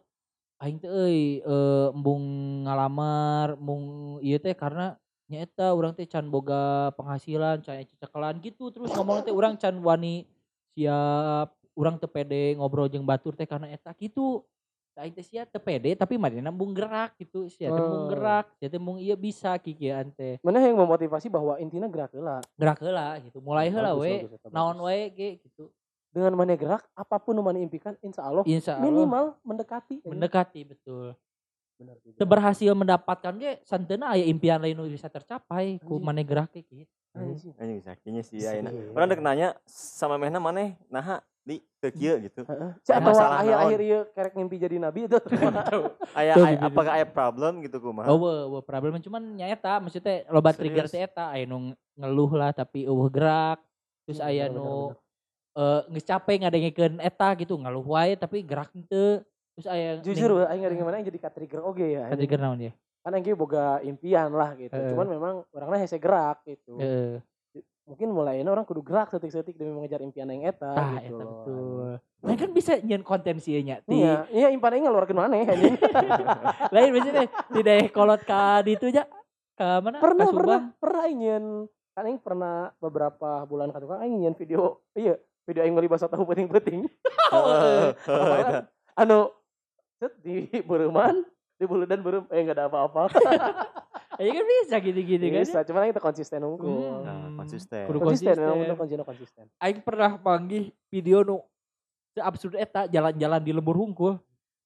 [SPEAKER 2] aing teh euy eh, embung ngalamar embung ieu teh karena nya eta urang teh can boga penghasilan can cecekelan gitu terus ngomong teh urang can wani siap urang teu pede ngobrol jeung batur teh karena eta gitu aing teh sia teu pede tapi manehna embung gerak gitu sia teh embung
[SPEAKER 4] Oh.
[SPEAKER 2] gerak sia teh ieu bisa kikieuan teh
[SPEAKER 4] Mana yang memotivasi bahwa intinya gerak heula.
[SPEAKER 2] gerak heula gitu mulai heula
[SPEAKER 4] Bagus,
[SPEAKER 2] we naon we ge gitu
[SPEAKER 4] Dengan mana gerak, apa pun mana impikan, insya Allah
[SPEAKER 2] insya Allah
[SPEAKER 4] minimal mendekati.
[SPEAKER 2] mendekati betul
[SPEAKER 4] Benar.
[SPEAKER 2] Teu berhasil mendapatkan ge santeuna aya impian lain bisa tercapai ku maneh gerak ge gitu.
[SPEAKER 4] Anjing.
[SPEAKER 5] Anjing sakinya sih
[SPEAKER 4] Sih.
[SPEAKER 5] ayeuna. Orang dek nanya sama mehna maneh naha di teu kieu gitu.
[SPEAKER 4] Cek atau akhir-akhir ieu kerek ngimpi jadi nabi itu. [LAUGHS]
[SPEAKER 5] Aya apakah aya problem gitu kumaha?
[SPEAKER 2] Oh, we, we problem cuman nya eta maksudnya loba trigger teh eta aya nu ngeluh lah tapi eueuh gerak. Terus
[SPEAKER 4] Hmm,
[SPEAKER 2] aya
[SPEAKER 4] benar,
[SPEAKER 2] nu eh geus capek ngadengikeun eta gitu ngeluh wae tapi gerak henteu. Terus aya
[SPEAKER 4] Jujur aing ngering mana yang jadi ka trigger oge ya. anjing.
[SPEAKER 2] trigger naon ya?
[SPEAKER 4] Kan ge boga impian lah gitu.
[SPEAKER 2] Heeh.
[SPEAKER 4] Cuman memang orangnya hese gerak gitu.
[SPEAKER 2] Heeh.
[SPEAKER 4] Mungkin mulai ini orang kudu gerak setik-setik demi mengejar impian yang eta
[SPEAKER 2] Tah
[SPEAKER 4] gitu
[SPEAKER 2] eta betul. Nah kan bisa nyen konten sih nya ti.
[SPEAKER 4] Iya, iya impian aing ngeluarkeun maneh anjing. [LAUGHS]
[SPEAKER 2] Lain maksudnya tidak kolot ka ditu aja. Ka mana?
[SPEAKER 4] pernah pernah pernah nyeun kan aing pernah beberapa bulan ka tukang aing nyeun video iya video aing meuli basa tahu penting-penting. [LAUGHS] [LAUGHS] Anu set di Bereuman di Buludan Berum eh enggak ada apa-apa. [LAUGHS]
[SPEAKER 2] Ya kan bisa gitu-gitu kan.
[SPEAKER 4] Bisa, cuman aing teu konsisten unggul.
[SPEAKER 2] Hmm.
[SPEAKER 5] Nah, konsisten.
[SPEAKER 2] Kudu
[SPEAKER 4] Konsisten,
[SPEAKER 2] konsisten.
[SPEAKER 4] memang bener konsisten konsisten.
[SPEAKER 2] Aing pernah panggih video nu absurd eta jalan-jalan di lembur hungkul.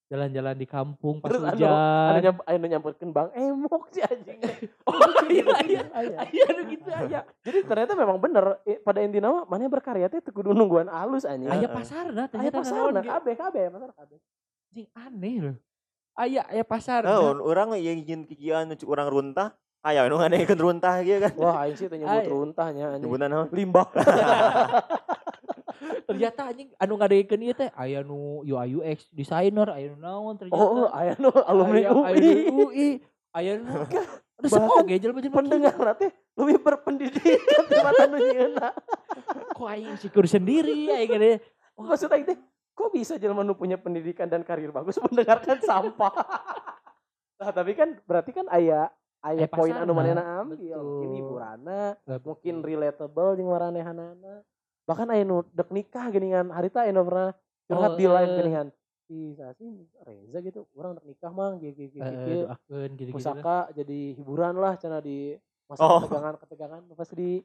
[SPEAKER 2] Jalan-jalan di kampung pas
[SPEAKER 4] Terus anu,
[SPEAKER 2] hujan.
[SPEAKER 4] Ada nyamp anu nyamperkeun Bang Emok si anjing. [LAUGHS]
[SPEAKER 2] Oh iya [LAUGHS] iya.
[SPEAKER 4] Aya.
[SPEAKER 2] Iya nu gitu aja.
[SPEAKER 4] Jadi ternyata memang bener eh, pada intinya mah mana berkarya teh teu kudu nungguan alus anjing.
[SPEAKER 2] Aya pasarna
[SPEAKER 4] Aya
[SPEAKER 2] ternyata
[SPEAKER 4] pasar
[SPEAKER 2] naon
[SPEAKER 4] nah
[SPEAKER 2] ge.
[SPEAKER 4] kabeh kabeh aya pasar kabeh.
[SPEAKER 2] Anjing aneh loh. Aya aya pasar.
[SPEAKER 5] Oh, orang yang ingin kikian cuk urang runtah, aya nu nganekeun runtah gitu kan.
[SPEAKER 4] Wah, aing sih teh nyebut runtahnya.
[SPEAKER 5] Nyebutan naon?
[SPEAKER 4] Limbah. [LAUGHS]
[SPEAKER 2] Ternyata anjing anu ngadekeun ieu teh aya nu UI UX designer, aya nu naon ternyata.
[SPEAKER 4] Oh, aya nu alumni
[SPEAKER 2] aya
[SPEAKER 4] UI.
[SPEAKER 2] nu UI, aya nu [LAUGHS] Ada
[SPEAKER 4] Bahkan
[SPEAKER 2] semoga jelema jelema
[SPEAKER 4] Pendengar nanti lebih berpendidikan [LAUGHS] di mata nu nyieuna.
[SPEAKER 2] kok aing insecure sendiri aing gede.
[SPEAKER 4] Maksud aing teh, kok bisa jelema nu punya pendidikan dan karir bagus mendengarkan [LAUGHS] sampah? Nah, tapi kan berarti kan aya aya
[SPEAKER 2] Aya
[SPEAKER 4] poin anu
[SPEAKER 2] pasarna.
[SPEAKER 4] manehna ambil, mungkin
[SPEAKER 2] Betul.
[SPEAKER 4] hiburanna,
[SPEAKER 2] Betul.
[SPEAKER 4] mungkin relatable jeung maranehanana. Bahkan aya nu dek nikah geuningan harita aya nu pernah curhat
[SPEAKER 2] Oh,
[SPEAKER 4] di live
[SPEAKER 2] eh.
[SPEAKER 4] geuningan. Si sih Reza gitu, orang dek nikah mang gitu gitu.
[SPEAKER 2] Eh, doakeun gitu-gitu.
[SPEAKER 4] pusaka jadi hiburan lah cina di masa
[SPEAKER 5] Oh.
[SPEAKER 4] ketegangan ketegangan pas di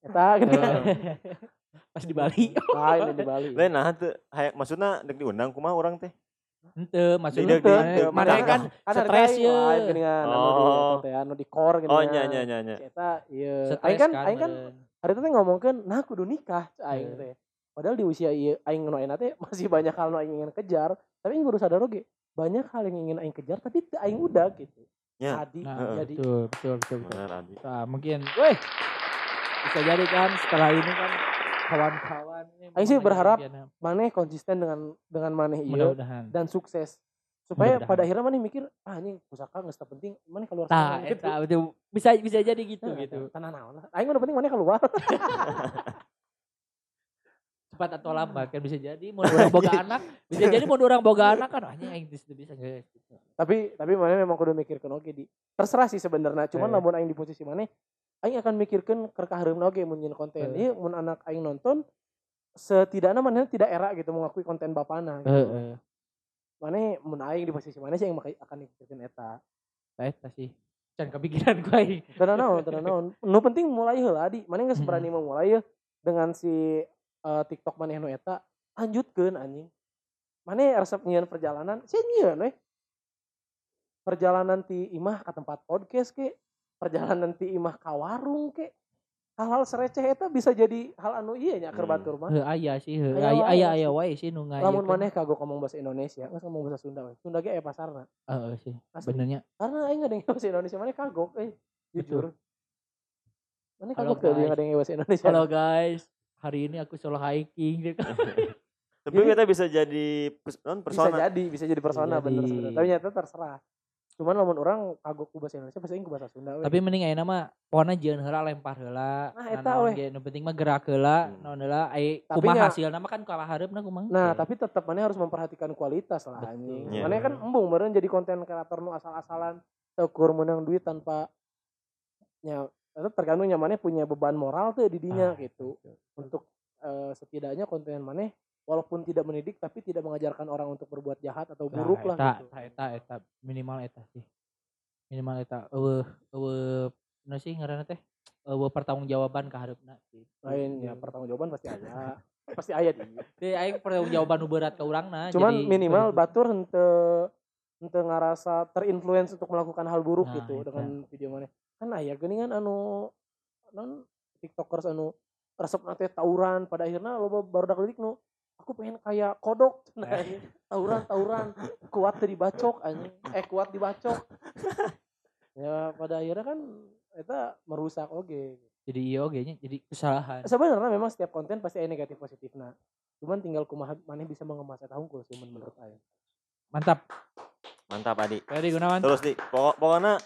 [SPEAKER 4] eta gitu.
[SPEAKER 2] Eh, [LAUGHS] Pas di Bali.
[SPEAKER 4] lain di Bali. [LAUGHS]
[SPEAKER 5] Lain nah teu hayak maksudna dek diundang kumaha urang teh.
[SPEAKER 2] Henteu, maksudnya
[SPEAKER 5] Tidak, tidak,
[SPEAKER 2] mana- kan
[SPEAKER 4] kan
[SPEAKER 2] stres
[SPEAKER 4] ya anu di
[SPEAKER 5] Oh.
[SPEAKER 4] anu di core gitu
[SPEAKER 5] Oh nya nya nya nya.
[SPEAKER 4] eta iya.
[SPEAKER 2] Stres
[SPEAKER 4] aing kan aing kan hari itu teh ngomongkeun nah kudu nikah aing
[SPEAKER 2] Eh.
[SPEAKER 4] teh. Padahal di usia ieu aing nu ayeuna teh [LAUGHS] masih banyak hal nu aing ingin kejar. Tapi aing baru sadar oge banyak hal yang ingin aing kejar tapi aing udah gitu.
[SPEAKER 5] Ya.
[SPEAKER 4] Adi
[SPEAKER 2] Nah,
[SPEAKER 4] jadi
[SPEAKER 2] betul, betul, betul, betul. Nah, mungkin, weh, bisa jadi kan setelah ini kan kawan-kawan.
[SPEAKER 4] Aing sih berharap maneh konsisten dengan dengan maneh
[SPEAKER 2] mudah-mudahan.
[SPEAKER 4] dan sukses supaya
[SPEAKER 2] Mudah-mudahan.
[SPEAKER 4] pada akhirnya maneh mikir ah ini pusaka nggak penting maneh keluar
[SPEAKER 2] Nah,
[SPEAKER 4] gitu.
[SPEAKER 2] bisa bisa jadi gitu
[SPEAKER 4] Nah,
[SPEAKER 2] gitu.
[SPEAKER 4] tanah naon lah aing udah penting maneh keluar [LAUGHS]
[SPEAKER 2] Cepat atau lambat kan bisa jadi mau orang boga anak, bisa jadi mau orang boga [LAUGHS] anak kan hanya yang bisa bisa guys. Gitu.
[SPEAKER 4] tapi tapi maneh memang kudu mikirkan oke di terserah sih sebenarnya cuman lamun aing di posisi maneh aing akan mikirkan kerkahareumna oge mun nyeun konten ieu mun anak aing nonton setidaknya maneh tidak era gitu mengakui konten bapana gitu.
[SPEAKER 2] Heeh.
[SPEAKER 4] maneh mun aing di posisi maneh sih yang akan mikirkan eta
[SPEAKER 2] eta sih. Can kepikiran gue ini.
[SPEAKER 4] Teu naon, teu naon. Nu penting mulai heula di. Maneh geus
[SPEAKER 2] Mm-mm.
[SPEAKER 4] berani memulai ya dengan si eh, TikTok maneh nu eta lanjutkeun anjing. Maneh resep nyieun perjalanan, saya nyieun we. Perjalanan ti imah ke tempat podcast ke, perjalanan ti imah ka warung ke. Hal-hal sereceh eta bisa jadi hal anu iya nya keur
[SPEAKER 5] Hmm.
[SPEAKER 4] batur mah.
[SPEAKER 2] Heuh aya sih, heuh.
[SPEAKER 4] Aya
[SPEAKER 2] aya
[SPEAKER 4] wae
[SPEAKER 2] aya wae sih nu ngayeun.
[SPEAKER 4] Lamun maneh kagok ngomong bahasa Indonesia, geus ngomong bahasa Sunda we. Sunda ge aya pasarna.
[SPEAKER 2] Heeh sih.
[SPEAKER 4] Asli.
[SPEAKER 2] Benernya.
[SPEAKER 4] Karena aing ngadeng bahasa Indonesia maneh kagok eh jujur. Maneh kagok
[SPEAKER 2] guys.
[SPEAKER 4] ngadeng bahasa Indonesia.
[SPEAKER 2] Halo guys, hari ini aku solo hiking gitu.
[SPEAKER 5] Tapi kita bisa jadi non
[SPEAKER 4] bisa
[SPEAKER 5] persona.
[SPEAKER 4] jadi bisa jadi persona
[SPEAKER 2] Bisa
[SPEAKER 4] bener sebenarnya tapi nyata terserah cuman lamun orang kagok ku bahasa Indonesia pasti ku bahasa Sunda we.
[SPEAKER 2] Tapi mending ayeuna mah pokona jeun heula lempar heula.
[SPEAKER 4] Nah,
[SPEAKER 2] Nah,
[SPEAKER 4] eta
[SPEAKER 2] ge nu penting mah gerak heula,
[SPEAKER 5] Hmm.
[SPEAKER 2] naon heula ai
[SPEAKER 4] Tapi
[SPEAKER 2] kumaha
[SPEAKER 4] nya-
[SPEAKER 2] hasilna mah kan kalah hareupna kumaha.
[SPEAKER 4] nah
[SPEAKER 5] Oke.
[SPEAKER 4] tapi tetap mana harus memperhatikan kualitas lah anjing
[SPEAKER 5] Iya.
[SPEAKER 4] mana kan embung meureun jadi konten kreator nu asal-asalan teukur menang duit tanpa nya tetap tergantung mana punya beban moral tuh di dinya
[SPEAKER 2] Ah,
[SPEAKER 4] gitu untuk eh, setidaknya konten mana walaupun tidak mendidik tapi tidak mengajarkan orang untuk berbuat jahat atau buruk lah
[SPEAKER 2] eta,
[SPEAKER 4] gitu
[SPEAKER 2] eta, eta, eta, minimal eta sih. Minimal eta. Eueuh, eueuh, nu sih ngaranna teh? Eueuh pertanggungjawaban ka hareupna gitu.
[SPEAKER 4] lain ya pertanggungjawaban pasti ada [LAUGHS] pasti aya di
[SPEAKER 2] Teh aing pertanggungjawaban nu berat ka urangna.
[SPEAKER 4] cuman
[SPEAKER 2] jadi-
[SPEAKER 4] minimal batur ente ente ngerasa terinfluence untuk melakukan hal buruk
[SPEAKER 2] Nah,
[SPEAKER 4] gitu
[SPEAKER 2] eta.
[SPEAKER 4] dengan video mana kan aya geuningan anu non tiktokers anu resep nate tawuran pada akhirnya lo baru dak lirik nu aku pengen kayak kodok nah, anjing. tawuran tawuran kuat teu dibacok anjing eh kuat dibacok [LAUGHS] ya pada akhirnya kan eta merusak oge
[SPEAKER 2] jadi iya oge nya, jadi kesalahan.
[SPEAKER 4] sebenarnya memang setiap konten pasti ada negatif positifnya cuman tinggal kumaha maneh bisa mengemas eta hungkul menurut saya
[SPEAKER 2] Mantap.
[SPEAKER 5] Mantap Adi.
[SPEAKER 2] Ferry Gunawan.
[SPEAKER 5] Terus di pokok pokoknya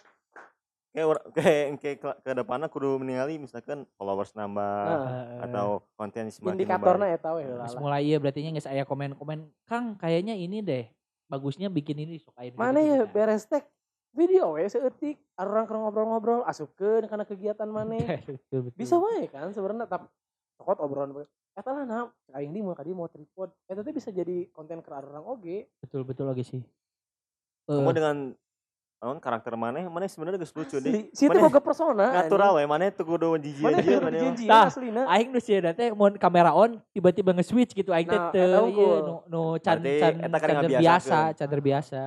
[SPEAKER 5] kayak [LAUGHS] kayak kayak ke, ke depannya kudu meninggali misalkan followers nambah
[SPEAKER 4] Nah,
[SPEAKER 2] Eh,
[SPEAKER 5] atau konten semakin
[SPEAKER 4] indikatornya we heula
[SPEAKER 2] Terus
[SPEAKER 4] lah.
[SPEAKER 2] mulai iya berarti nya geus aya komen-komen, Kang kayaknya ini deh. Bagusnya bikin ini sok aya nu
[SPEAKER 4] mana
[SPEAKER 2] gitu-gitu
[SPEAKER 4] ya
[SPEAKER 2] kan.
[SPEAKER 4] beres tag video we seeutik orang keur ngobrol-ngobrol asupkeun karena kegiatan mana [LAUGHS] bisa wae kan sebenarnya tapi sokot obrolan eta lah nah aing di mau kadi mau tripod eta teh bisa jadi konten keur orang oge
[SPEAKER 2] betul betul lagi sih.
[SPEAKER 5] Kamu
[SPEAKER 2] Eh,
[SPEAKER 5] dengan non karakter mana mana sebenarnya geus lucu deh.
[SPEAKER 4] si
[SPEAKER 5] Maneh
[SPEAKER 4] boga persona [LAUGHS]
[SPEAKER 5] Natural we mana tuh kudu jijik
[SPEAKER 4] mana
[SPEAKER 5] aja
[SPEAKER 4] teh
[SPEAKER 5] mana.
[SPEAKER 4] janji
[SPEAKER 2] Tah,
[SPEAKER 4] aslina
[SPEAKER 2] aing nu sieuna teh mun kamera on tiba-tiba nge-switch gitu aing teh
[SPEAKER 4] Nah,
[SPEAKER 2] teu
[SPEAKER 4] unggul.
[SPEAKER 2] nu nu can can biasa, can biasa.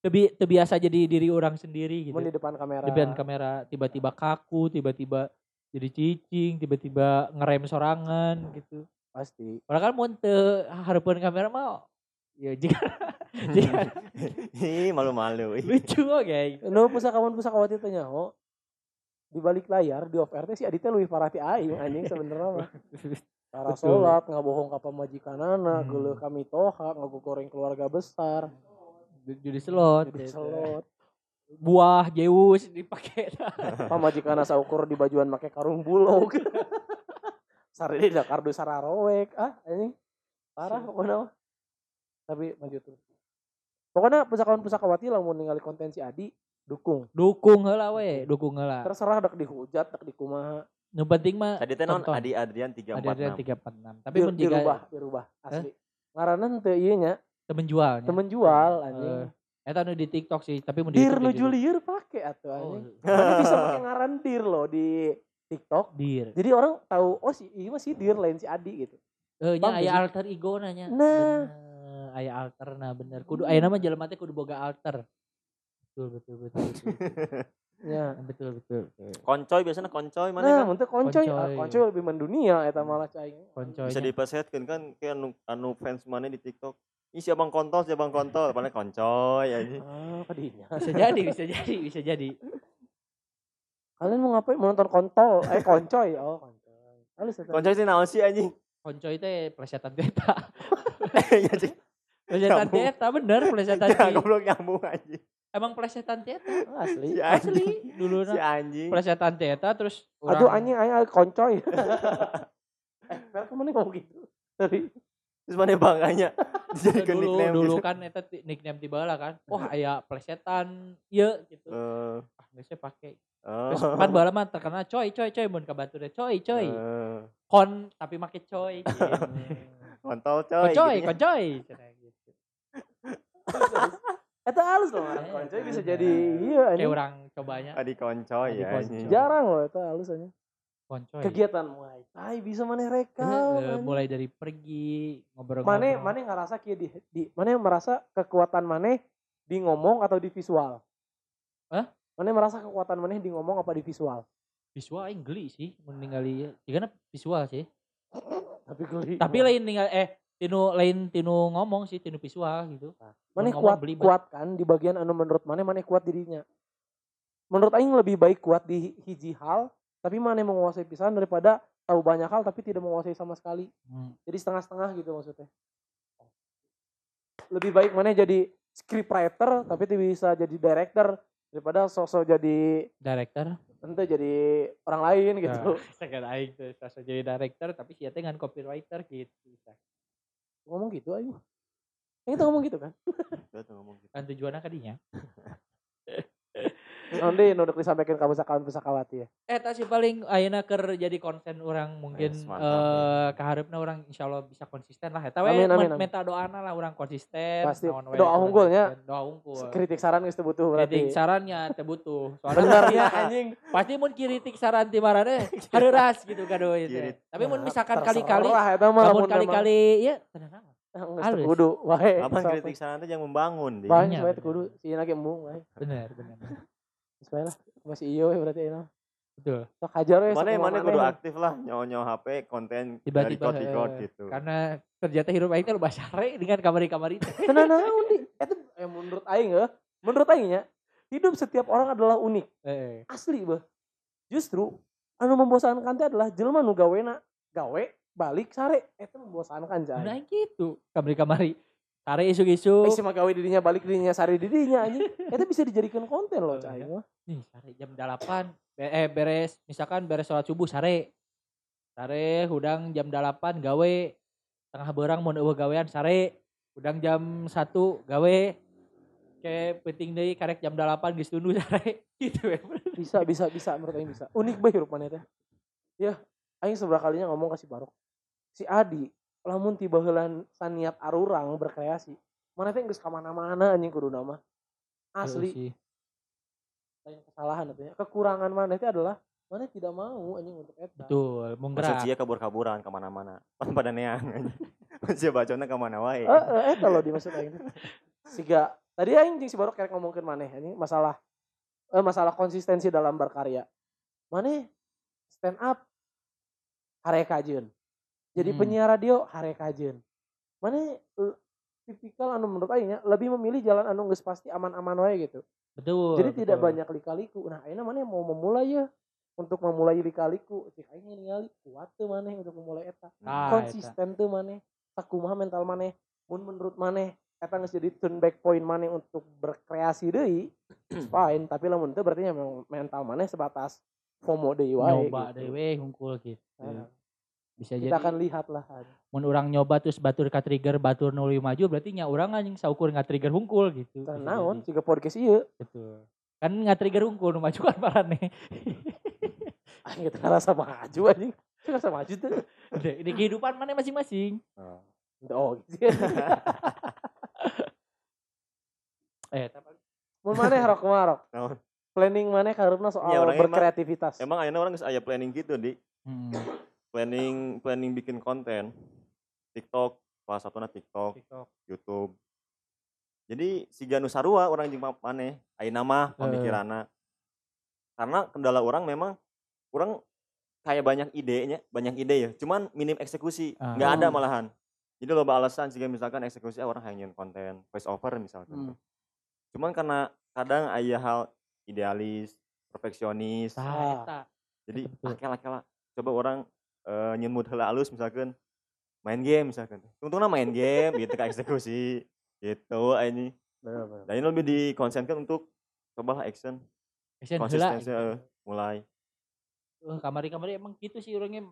[SPEAKER 2] Teu bi- teu biasa jadi diri orang sendiri gitu.
[SPEAKER 4] mun di depan kamera
[SPEAKER 2] Di depan kamera tiba-tiba kaku, tiba-tiba jadi cicing, tiba-tiba ngerem sorangan gitu.
[SPEAKER 4] pasti
[SPEAKER 2] Padahal kan mun teu hareupeun kamera mah Ya jika [LAUGHS] jika
[SPEAKER 5] Ih, malu-malu. [LAUGHS]
[SPEAKER 2] lucu oke.
[SPEAKER 4] Nu pusakawan pusakawati teh nyaho. Di balik layar di off teh si Aditya lebih parah ti aing anjing sebenarnya mah. Cara
[SPEAKER 2] Betul.
[SPEAKER 4] sholat, nggak bohong ke pemajikanana,
[SPEAKER 2] Hmm.
[SPEAKER 4] geuleuh kami toha, ngagugoreng keluarga besar,
[SPEAKER 2] Judi slot.
[SPEAKER 4] jadi
[SPEAKER 2] gitu.
[SPEAKER 4] selot.
[SPEAKER 2] Buah Zeus dipakai. [LAUGHS]
[SPEAKER 4] Pamajikana saukur di bajuan make karung bulog. Sari da kardu sararowek. Ah, ini parah pokoknya. Tapi maju terus. Pokoknya pusakawan pusakawati lamun ningali konten si Adi dukung.
[SPEAKER 2] Dukung heula we, dukung heula.
[SPEAKER 4] Terserah dak dihujat, dak dikumaha.
[SPEAKER 2] Nu penting mah
[SPEAKER 5] Tadi teh non. Adi Adrian
[SPEAKER 2] ada
[SPEAKER 5] 346.
[SPEAKER 2] 346. Tapi mun jika
[SPEAKER 4] dirubah, dirubah asli. Ngaranna teu ieu nya,
[SPEAKER 2] temen jualnya.
[SPEAKER 4] temen jual anjing.
[SPEAKER 2] Eh, Eta nu di TikTok sih, tapi mun di
[SPEAKER 4] Dir nu
[SPEAKER 2] juga-
[SPEAKER 4] Julier pake atuh
[SPEAKER 2] Oh,
[SPEAKER 4] anjing. Mana bisa pakai ngaran Dir loh di TikTok.
[SPEAKER 2] dir.
[SPEAKER 4] Jadi orang tahu oh si iya mah si Dir lain si Adi gitu.
[SPEAKER 2] Eh nya aya alter ego nanya.
[SPEAKER 4] Nah.
[SPEAKER 2] Bener, aya alter nah bener. Kudu aya nama jelema teh kudu boga alter. Betul betul betul. betul. [LAUGHS]
[SPEAKER 4] Ya.
[SPEAKER 2] betul betul. betul.
[SPEAKER 5] Koncoy biasanya koncoy mana
[SPEAKER 4] Nah,
[SPEAKER 5] kan?
[SPEAKER 4] mun teh koncoy,
[SPEAKER 2] Koncoy.
[SPEAKER 4] ah, koncoy lebih mendunia eta malah cai.
[SPEAKER 2] Koncoy.
[SPEAKER 5] Bisa dipesetkeun kan kayak anu, anu fans mana di TikTok. Ih si abang kontol, si abang kontol, padahal koncoy anjing.
[SPEAKER 4] Ah, kadinya.
[SPEAKER 2] bisa jadi, bisa jadi, bisa jadi.
[SPEAKER 4] Kalian mau ngapain? Mau nonton kontol? Eh koncoy. [LAUGHS] Oh, koncoy. Halus.
[SPEAKER 5] Koncoy sih naon sih anjing?
[SPEAKER 2] Koncoy teh plesetan beta. [LAUGHS]
[SPEAKER 5] Iya sih.
[SPEAKER 2] Plesetan beta bener plesetan [LAUGHS]
[SPEAKER 5] Ya
[SPEAKER 2] ci.
[SPEAKER 5] goblok nyambung anjing.
[SPEAKER 2] Emang plesetan beta.
[SPEAKER 4] Ah, [LAUGHS] Asli.
[SPEAKER 5] Si anjing.
[SPEAKER 2] Asli dulu
[SPEAKER 5] Si anjing.
[SPEAKER 2] plesetan beta terus
[SPEAKER 4] Aduh
[SPEAKER 2] urang-
[SPEAKER 4] anjing anjing koncoy. [LAUGHS] eh, Fer ke mana ngomong gitu? Tadi.
[SPEAKER 5] Terus mana bangganya dijadikan
[SPEAKER 2] dulu
[SPEAKER 5] nickname
[SPEAKER 2] dulu
[SPEAKER 5] gitu.
[SPEAKER 2] kan eta ti- nickname tiba lah kan. Wah, aya plesetan ieu gitu.
[SPEAKER 5] Eh,
[SPEAKER 2] Ah, geus pakai.
[SPEAKER 5] oh.
[SPEAKER 2] Terus kan bala mah terkenal coy coy coy mun ka batur coy coy.
[SPEAKER 5] Eh,
[SPEAKER 2] Kon tapi make coy. gitu.
[SPEAKER 5] kontol
[SPEAKER 2] Kon
[SPEAKER 5] coy.
[SPEAKER 2] coy, gitu.
[SPEAKER 4] Eta halus loh, ngaran
[SPEAKER 2] Eh,
[SPEAKER 4] koncoy bisa jadi iya
[SPEAKER 2] Kayak
[SPEAKER 4] anjing.
[SPEAKER 2] orang cobanya
[SPEAKER 5] Adi koncoy
[SPEAKER 2] Adi
[SPEAKER 5] ya.
[SPEAKER 4] Jarang loh eta halus anjing.
[SPEAKER 2] koncoy.
[SPEAKER 4] Kegiatan Muay Thai bisa mana
[SPEAKER 2] Eh,
[SPEAKER 4] rekam.
[SPEAKER 2] eh,
[SPEAKER 4] anjing.
[SPEAKER 2] mulai dari pergi ngobrol
[SPEAKER 4] Mane mane ngerasa kieu di, di mana yang merasa kekuatan mane di ngomong atau di visual?
[SPEAKER 2] Hah?
[SPEAKER 4] Mane merasa kekuatan mane di ngomong apa di visual?
[SPEAKER 2] visual aing geli sih mun ningali jigana visual sih.
[SPEAKER 4] Tapi geli.
[SPEAKER 2] Tapi lain tinggal eh tinu lain tinu ngomong sih tinu visual gitu.
[SPEAKER 4] Mane
[SPEAKER 2] ngomong
[SPEAKER 4] kuat
[SPEAKER 2] belibet.
[SPEAKER 4] kuat kan di bagian anu menurut mane mane kuat dirinya. Menurut aing lebih baik kuat di hiji hal, tapi mane menguasai pisan daripada tahu banyak hal tapi tidak menguasai sama sekali.
[SPEAKER 2] Hmm.
[SPEAKER 4] Jadi setengah-setengah gitu maksudnya. Lebih baik mana jadi scriptwriter tapi bisa jadi director daripada sosok jadi
[SPEAKER 2] Director.
[SPEAKER 4] ente jadi orang lain gitu.
[SPEAKER 2] Nah, [LAUGHS] Sekarang aing tuh sasa jadi director tapi sih dengan copywriter gitu.
[SPEAKER 4] Ngomong gitu aja. Yang itu ngomong gitu kan.
[SPEAKER 5] Tuh ngomong gitu.
[SPEAKER 2] Kan tujuannya kadinya. [LAUGHS]
[SPEAKER 4] Nanti nuduk disampaikan kamu sakawan pusakawati ya.
[SPEAKER 2] Eh tak sih paling ayeuna keur jadi konsen orang mungkin
[SPEAKER 5] Yes, mantap,
[SPEAKER 2] eh keharapna orang insyaallah bisa konsisten lah eta we
[SPEAKER 4] Amin, amin, amin.
[SPEAKER 2] doana lah orang konsisten
[SPEAKER 4] Pasti. Doa
[SPEAKER 2] orang
[SPEAKER 4] unggulnya.
[SPEAKER 2] doa unggul
[SPEAKER 4] Kritik saran geus butuh
[SPEAKER 2] kritik
[SPEAKER 4] berarti.
[SPEAKER 2] sarannya teu butuh soalnya
[SPEAKER 4] Bener ya anjing.
[SPEAKER 2] pasti mun kritik saran ti marane [LAUGHS] hareuras gitu kado itu tapi mun
[SPEAKER 4] Nah,
[SPEAKER 2] misalkan kali-kali
[SPEAKER 4] lamun
[SPEAKER 2] kali-kali ya tenang
[SPEAKER 4] teu kudu wae.
[SPEAKER 5] Apa kritik saran teh yang membangun.
[SPEAKER 4] Banyak wae kudu sieuna ge embung wae.
[SPEAKER 2] bener bener
[SPEAKER 4] Geus wae lah. Masih iyo we berarti ayeuna.
[SPEAKER 2] betul
[SPEAKER 4] Sok hajar we.
[SPEAKER 5] Mana
[SPEAKER 4] sok
[SPEAKER 5] mana kudu aktif lah nyawa-nyawa HP konten
[SPEAKER 2] tiba-tiba
[SPEAKER 5] record record
[SPEAKER 2] eh,
[SPEAKER 5] gitu.
[SPEAKER 2] karena ternyata hirup aing teh loba sare dengan kamari-kamari [LAUGHS]
[SPEAKER 4] Tenang naon di. Eta eh, menurut aing ya, menurut aing ya, hidup setiap orang adalah unik.
[SPEAKER 2] eh
[SPEAKER 4] Asli bah. Justru anu membosankan teh adalah jelema nu gawena gawe balik sare eta membosankan
[SPEAKER 2] nah
[SPEAKER 4] jay.
[SPEAKER 2] gitu kamari-kamari sare isu-isu.
[SPEAKER 4] Eh cuma gawe dirinya balik dirinya sare dirinya anjing. [LAUGHS] Eta bisa dijadikan konten loh cai
[SPEAKER 2] nih sare jam 8 be- eh beres. Misalkan beres sholat subuh sare sare hudang jam 8 gawe. Tengah berang mau eueuh gawean sare hudang jam 1 gawe. Kayak penting deh karek jam 8 geus tunduh [LAUGHS] sare gitu ya
[SPEAKER 4] Bisa bisa bisa. Menurut aing bisa. Unik bae hirup maneh teh. Ya, aing seberapa kalinya ngomong kasih barok. Si Adi lamun tiba heulan saniat arurang berkreasi. Mana teh geus ka mana-mana anjing kudu nama. Asli.
[SPEAKER 2] sih
[SPEAKER 4] lain kesalahan itu ya. Kekurangan mana itu adalah mana tidak mau anjing untuk eta.
[SPEAKER 2] betul mau
[SPEAKER 5] Maksud
[SPEAKER 2] gerak
[SPEAKER 5] dia kabur-kaburan ke mana-mana. [LAUGHS] Pan pada neang. anjing. [LAUGHS] Maksudnya bacona ke mana wae.
[SPEAKER 4] Eh, eh, eta loh dimaksud aing. [LAUGHS] Siga tadi aing jeung si Barok kerek ngomongkeun maneh anjing masalah eh, masalah konsistensi dalam berkarya. Maneh stand up hare kajeun. Jadi
[SPEAKER 2] Hmm.
[SPEAKER 4] penyiar radio hare kajeun. Maneh eh, tipikal anu menurut aing lebih memilih jalan anu geus pasti aman-aman wae gitu.
[SPEAKER 2] Betul.
[SPEAKER 4] Jadi tidak
[SPEAKER 2] betul.
[SPEAKER 4] banyak lika-liku. Nah, ayeuna mana mau memulai ya untuk memulai lika-liku. Cik aing ningali kuat tuh maneh untuk memulai eta.
[SPEAKER 2] Ah,
[SPEAKER 4] Konsisten tuh maneh. Sakumaha mental maneh. Mun menurut maneh eta geus jadi turn back point maneh untuk berkreasi deui. [CLEARS THROAT] fine, tapi lamun teu berarti memang mental maneh sebatas FOMO deui wae.
[SPEAKER 2] nyoba
[SPEAKER 4] gitu.
[SPEAKER 2] dewe hungkul gitu.
[SPEAKER 4] Nah,
[SPEAKER 2] Bisa
[SPEAKER 4] kita
[SPEAKER 2] jadi
[SPEAKER 4] akan lihat lah.
[SPEAKER 2] mun orang nyoba terus batur ka trigger batur nuli maju berarti nya urang anjing saukur nggak trigger hungkul gitu.
[SPEAKER 4] Naon jika podcast ieu
[SPEAKER 2] Betul. Kan nggak trigger hungkul nu maju kan marane. [LAUGHS]
[SPEAKER 4] aing kita ngerasa maju anjing. Kita ngerasa maju tuh. [LAUGHS]
[SPEAKER 2] Di kehidupan mana masing-masing.
[SPEAKER 4] Oh, gitu. ya. [LAUGHS]
[SPEAKER 2] Eh, tapi
[SPEAKER 4] Mun maneh rok marok.
[SPEAKER 5] Naon?
[SPEAKER 4] Planning maneh karena soal
[SPEAKER 5] Iya, orangnya emang-
[SPEAKER 4] berkreativitas.
[SPEAKER 5] Emang ayeuna orang geus aya planning gitu di
[SPEAKER 2] hmm,
[SPEAKER 5] planning planning bikin konten TikTok salah satunya TikTok,
[SPEAKER 2] TikTok.
[SPEAKER 5] YouTube. Jadi si Ganu Sarua orang jeung maneh ayeuna mah pamikiranna. Karena kendala orang memang orang kayak banyak idenya, banyak ide ya, cuman minim eksekusi,
[SPEAKER 2] Ah.
[SPEAKER 5] nggak ada
[SPEAKER 4] Hmm.
[SPEAKER 5] malahan. Jadi loba alasan sehingga misalkan eksekusi ah, orang hanya konten voice over misalkan.
[SPEAKER 4] Hmm.
[SPEAKER 5] Cuman karena kadang aya hal idealis, perfeksionis,
[SPEAKER 4] Ah.
[SPEAKER 2] eta.
[SPEAKER 5] jadi kela coba orang eh, nyemut heula alus misalkan main game misalkan. Untungnya main game gitu kan eksekusi. Gitu ini. Dan ini lebih dikonsenkan untuk coba lah action
[SPEAKER 2] Action
[SPEAKER 5] konsistensi eh, mulai.
[SPEAKER 2] Eh, kamari-kamari emang gitu sih orangnya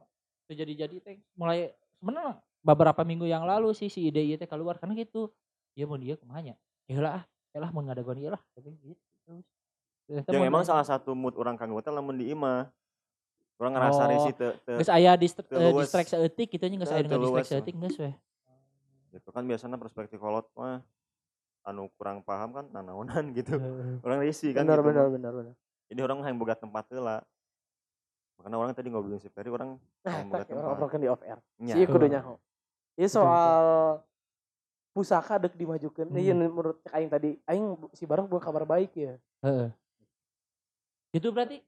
[SPEAKER 2] terjadi-jadi teh. Mulai sebenarnya beberapa minggu yang lalu sih si ide teh keluar karena gitu. Dia mau dia ke mana? Ya lah ah ya lah mau ngadagon ieu lah tapi gitu terus. Ternyata
[SPEAKER 5] yang emang salah satu mood orang kanggo teh lamun di imah orang ngerasa
[SPEAKER 2] Oh,
[SPEAKER 5] risih teu teu-
[SPEAKER 2] geus aya dist
[SPEAKER 5] teu
[SPEAKER 2] eh,
[SPEAKER 5] luwes.
[SPEAKER 2] seeutik gitu nya geus
[SPEAKER 5] Eh,
[SPEAKER 2] aya
[SPEAKER 5] teu
[SPEAKER 2] dengan
[SPEAKER 5] luwes,
[SPEAKER 2] seeutik geus weh
[SPEAKER 5] gitu kan biasanya perspektif kolot mah anu kurang paham kan nanaonan [LAUGHS] gitu orang risih kan
[SPEAKER 4] Benar,
[SPEAKER 5] gitu
[SPEAKER 4] benar, benar, benar.
[SPEAKER 5] jadi orang yang boga tempat heula makanya orang tadi ngobrolin si Ferry orang
[SPEAKER 4] Nah,
[SPEAKER 5] yang boga
[SPEAKER 4] tak [LAUGHS] orang
[SPEAKER 5] tempat
[SPEAKER 4] obrolkan di off air.
[SPEAKER 5] Nya.
[SPEAKER 4] Si kudu
[SPEAKER 2] Betul.
[SPEAKER 4] nyaho. Ini soal pusaka dek dimajukan. Iya menurut cek aing tadi, aing si barang bukan kabar baik ya.
[SPEAKER 2] Heeh. Itu berarti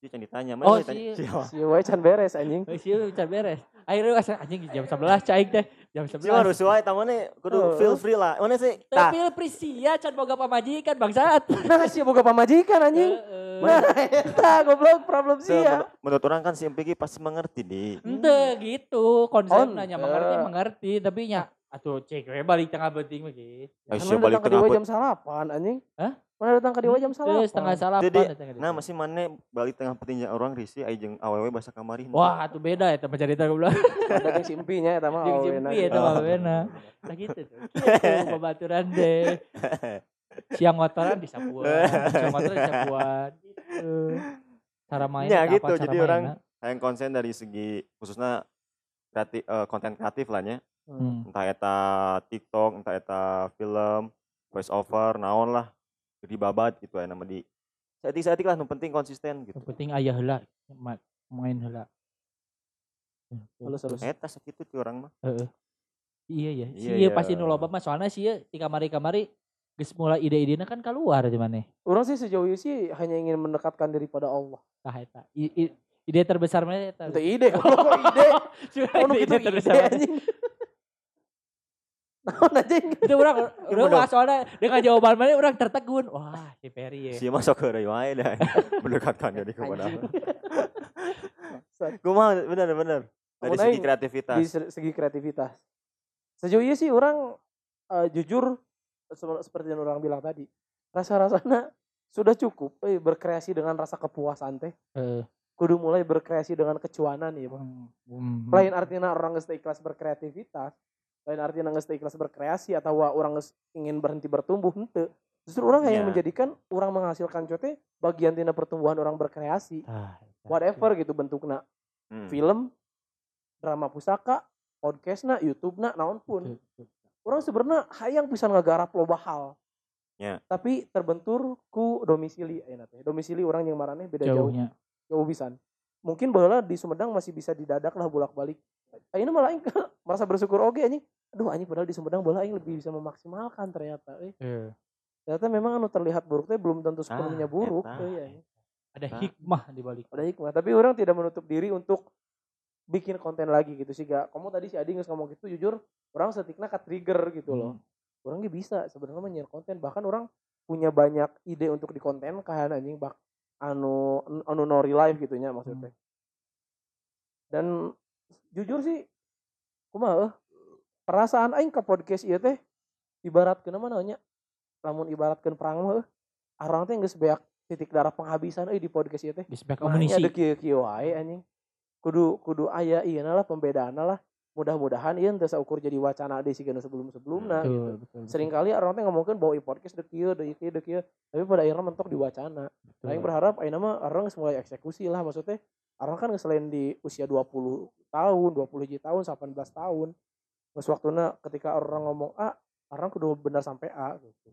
[SPEAKER 5] Dia can ditanya,
[SPEAKER 2] Oh,
[SPEAKER 5] mana ditanya?
[SPEAKER 2] si-?
[SPEAKER 4] Si wae can beres anjing.
[SPEAKER 2] oh, sih bisa beres. Akhirnya asa anjing jam 11 caing teh. Jam 11.
[SPEAKER 5] Siapa harus wae tamane kudu feel free lah. Mana sih? Tah,
[SPEAKER 2] Tapi prisia can boga pamajikan bangsat. [LAUGHS]
[SPEAKER 4] Nah, si boga pamajikan anjing.
[SPEAKER 2] Heeh.
[SPEAKER 4] Nah, [LAUGHS] eta goblok problem ya.
[SPEAKER 5] menurut, orang kan si MPG pasti mengerti di.
[SPEAKER 2] Ente gitu konsepnya
[SPEAKER 4] Ente.
[SPEAKER 2] mengerti mengerti tapi nya atuh cek we balik tengah penting gitu.
[SPEAKER 4] Kan
[SPEAKER 5] siapa
[SPEAKER 4] mana
[SPEAKER 5] balik
[SPEAKER 4] datang ke
[SPEAKER 5] tengah
[SPEAKER 4] dewa
[SPEAKER 5] put.
[SPEAKER 4] jam salapan anjing.
[SPEAKER 2] Hah?
[SPEAKER 4] Mana datang ke dewa jam
[SPEAKER 2] Terus setengah
[SPEAKER 4] salapan.
[SPEAKER 2] salapan
[SPEAKER 5] Jadi,
[SPEAKER 2] eta gitu.
[SPEAKER 5] Nah, masih mana balik tengah pentingnya orang risi aya jeung awewe bahasa kamari.
[SPEAKER 2] Wah, atuh beda eta mah cerita goblok.
[SPEAKER 4] Ada yang simpinya eta mah. Oh,
[SPEAKER 2] jempi
[SPEAKER 4] enak.
[SPEAKER 2] eta mah beuna. Nah gitu tuh. Gitu [LAUGHS] babaturan deh. Siang motoran disapuan, siang motoran disapuan gitu. Cara mainnya
[SPEAKER 5] Ya,
[SPEAKER 2] apa,
[SPEAKER 5] gitu. Jadi orang yang konsen dari segi khususnya kreatif eh, konten kreatif lah nya.
[SPEAKER 2] Hmm.
[SPEAKER 5] Entah eta TikTok, entah eta film, voice over, naon lah. Jadi babat gitu ya nama di setik-setik lah, nu penting konsisten gitu.
[SPEAKER 2] Yang penting aya heula ma- main heula.
[SPEAKER 4] Halus halus.
[SPEAKER 5] Eta sakitu ti orang mah.
[SPEAKER 2] Iya ya,
[SPEAKER 5] Iya,
[SPEAKER 2] sih
[SPEAKER 5] iya.
[SPEAKER 2] pasti nu loba mah soalnya sih di kamari-kamari geus mulai ide-idena kan keluar di mana.
[SPEAKER 4] Orang sih sejauh ini sih hanya ingin mendekatkan diri pada Allah.
[SPEAKER 2] Tah eta. Ide terbesar mana eta?
[SPEAKER 4] Itu ide, kok [LAUGHS] ide.
[SPEAKER 2] Cuma
[SPEAKER 4] Oh,
[SPEAKER 2] ide terbesar.
[SPEAKER 4] ide
[SPEAKER 2] mana.
[SPEAKER 4] anjing. Naon anjing? [LAUGHS]
[SPEAKER 2] Itu orang [LAUGHS] wah soalnya dengan jawaban mana orang tertegun. Wah, si Ferry ya.
[SPEAKER 5] Si masuk ke wae dah. Mendekatkan diri kepada
[SPEAKER 4] Anjing.
[SPEAKER 5] Allah. [LAUGHS] Kumaha bener bener. Dari segi kreativitas.
[SPEAKER 4] Di se- segi kreativitas. Sejauh ini sih orang eh, jujur se- seperti yang orang bilang tadi, rasa-rasanya sudah cukup eh, berkreasi dengan rasa kepuasan teh.
[SPEAKER 2] Heeh.
[SPEAKER 4] Kudu mulai berkreasi dengan kecuanan ya, Bang.
[SPEAKER 2] Hmm.
[SPEAKER 4] Lain artinya orang geus ikhlas berkreativitas, lain artinya teu ikhlas berkreasi atau wa orang ingin berhenti bertumbuh henteu. Justru orang
[SPEAKER 5] Ya.
[SPEAKER 4] yang menjadikan orang menghasilkan cote bagian tina pertumbuhan orang berkreasi.
[SPEAKER 2] Eta.
[SPEAKER 4] Whatever gitu bentuknya.
[SPEAKER 5] Hmm.
[SPEAKER 4] Film, drama pusaka, podcastna, YouTube-na, naon pun. Orang sebenarnya hayang pisan ngagarap loba hal.
[SPEAKER 5] Ya.
[SPEAKER 4] Tapi terbentur ku domisili ayeuna teh. Domisili orang yang marane beda jauh
[SPEAKER 2] Jauhnya.
[SPEAKER 4] jauh pisan. Mungkin baheula di Sumedang masih bisa didadak lah bolak-balik. Ayeuna malah aing [LAUGHS] merasa bersyukur oge anjing. Aduh anjing padahal di Sumedang baheula aing lebih bisa memaksimalkan ternyata. Eh,
[SPEAKER 2] Heeh.
[SPEAKER 4] ternyata memang anu terlihat buruk teh belum tentu sepenuhnya
[SPEAKER 5] Ah,
[SPEAKER 4] buruk. Eh, anjing.
[SPEAKER 2] Ada hikmah di balik.
[SPEAKER 4] Ada hikmah, tapi orang tidak menutup diri untuk bikin konten lagi gitu sih gak. Kamu tadi si Adi nggak ngomong gitu jujur orang setikna ke trigger gitu loh. orang ge bisa sebenarnya mah nyiar konten bahkan orang punya banyak ide untuk dikontenkan anjing bak anu anu no real life gitu nya maksudnya dan jujur sih kumaha eh, perasaan aing ke podcast ieu teh ibaratkeun mah namanya lamun ibaratkeun perang mah eh, orang teh geus beak titik darah penghabisan euy di podcast ieu teh
[SPEAKER 2] spek
[SPEAKER 4] Makanya
[SPEAKER 2] amunisi.
[SPEAKER 4] ada kieu kieu wae anjing. Kudu kudu aya ieu lah pembedaan lah. Mudah-mudahan ieu teu saukur jadi wacana di sigana sebelum-sebelumna gitu.
[SPEAKER 2] betul, betul.
[SPEAKER 4] Seringkali orang teh ngomongkeun bahwa i podcast deu kieu, deu kieu, deu kieu, tapi pada akhirnya mentok di wacana.
[SPEAKER 2] Betul.
[SPEAKER 4] Aing berharap ayeuna mah orang geus mulai eksekusi lah maksudnya. Orang kan selain di usia 20 tahun, 20 hiji tahun, 18 tahun. Geus waktuna ketika orang ngomong A, orang kudu benar sampai A gitu.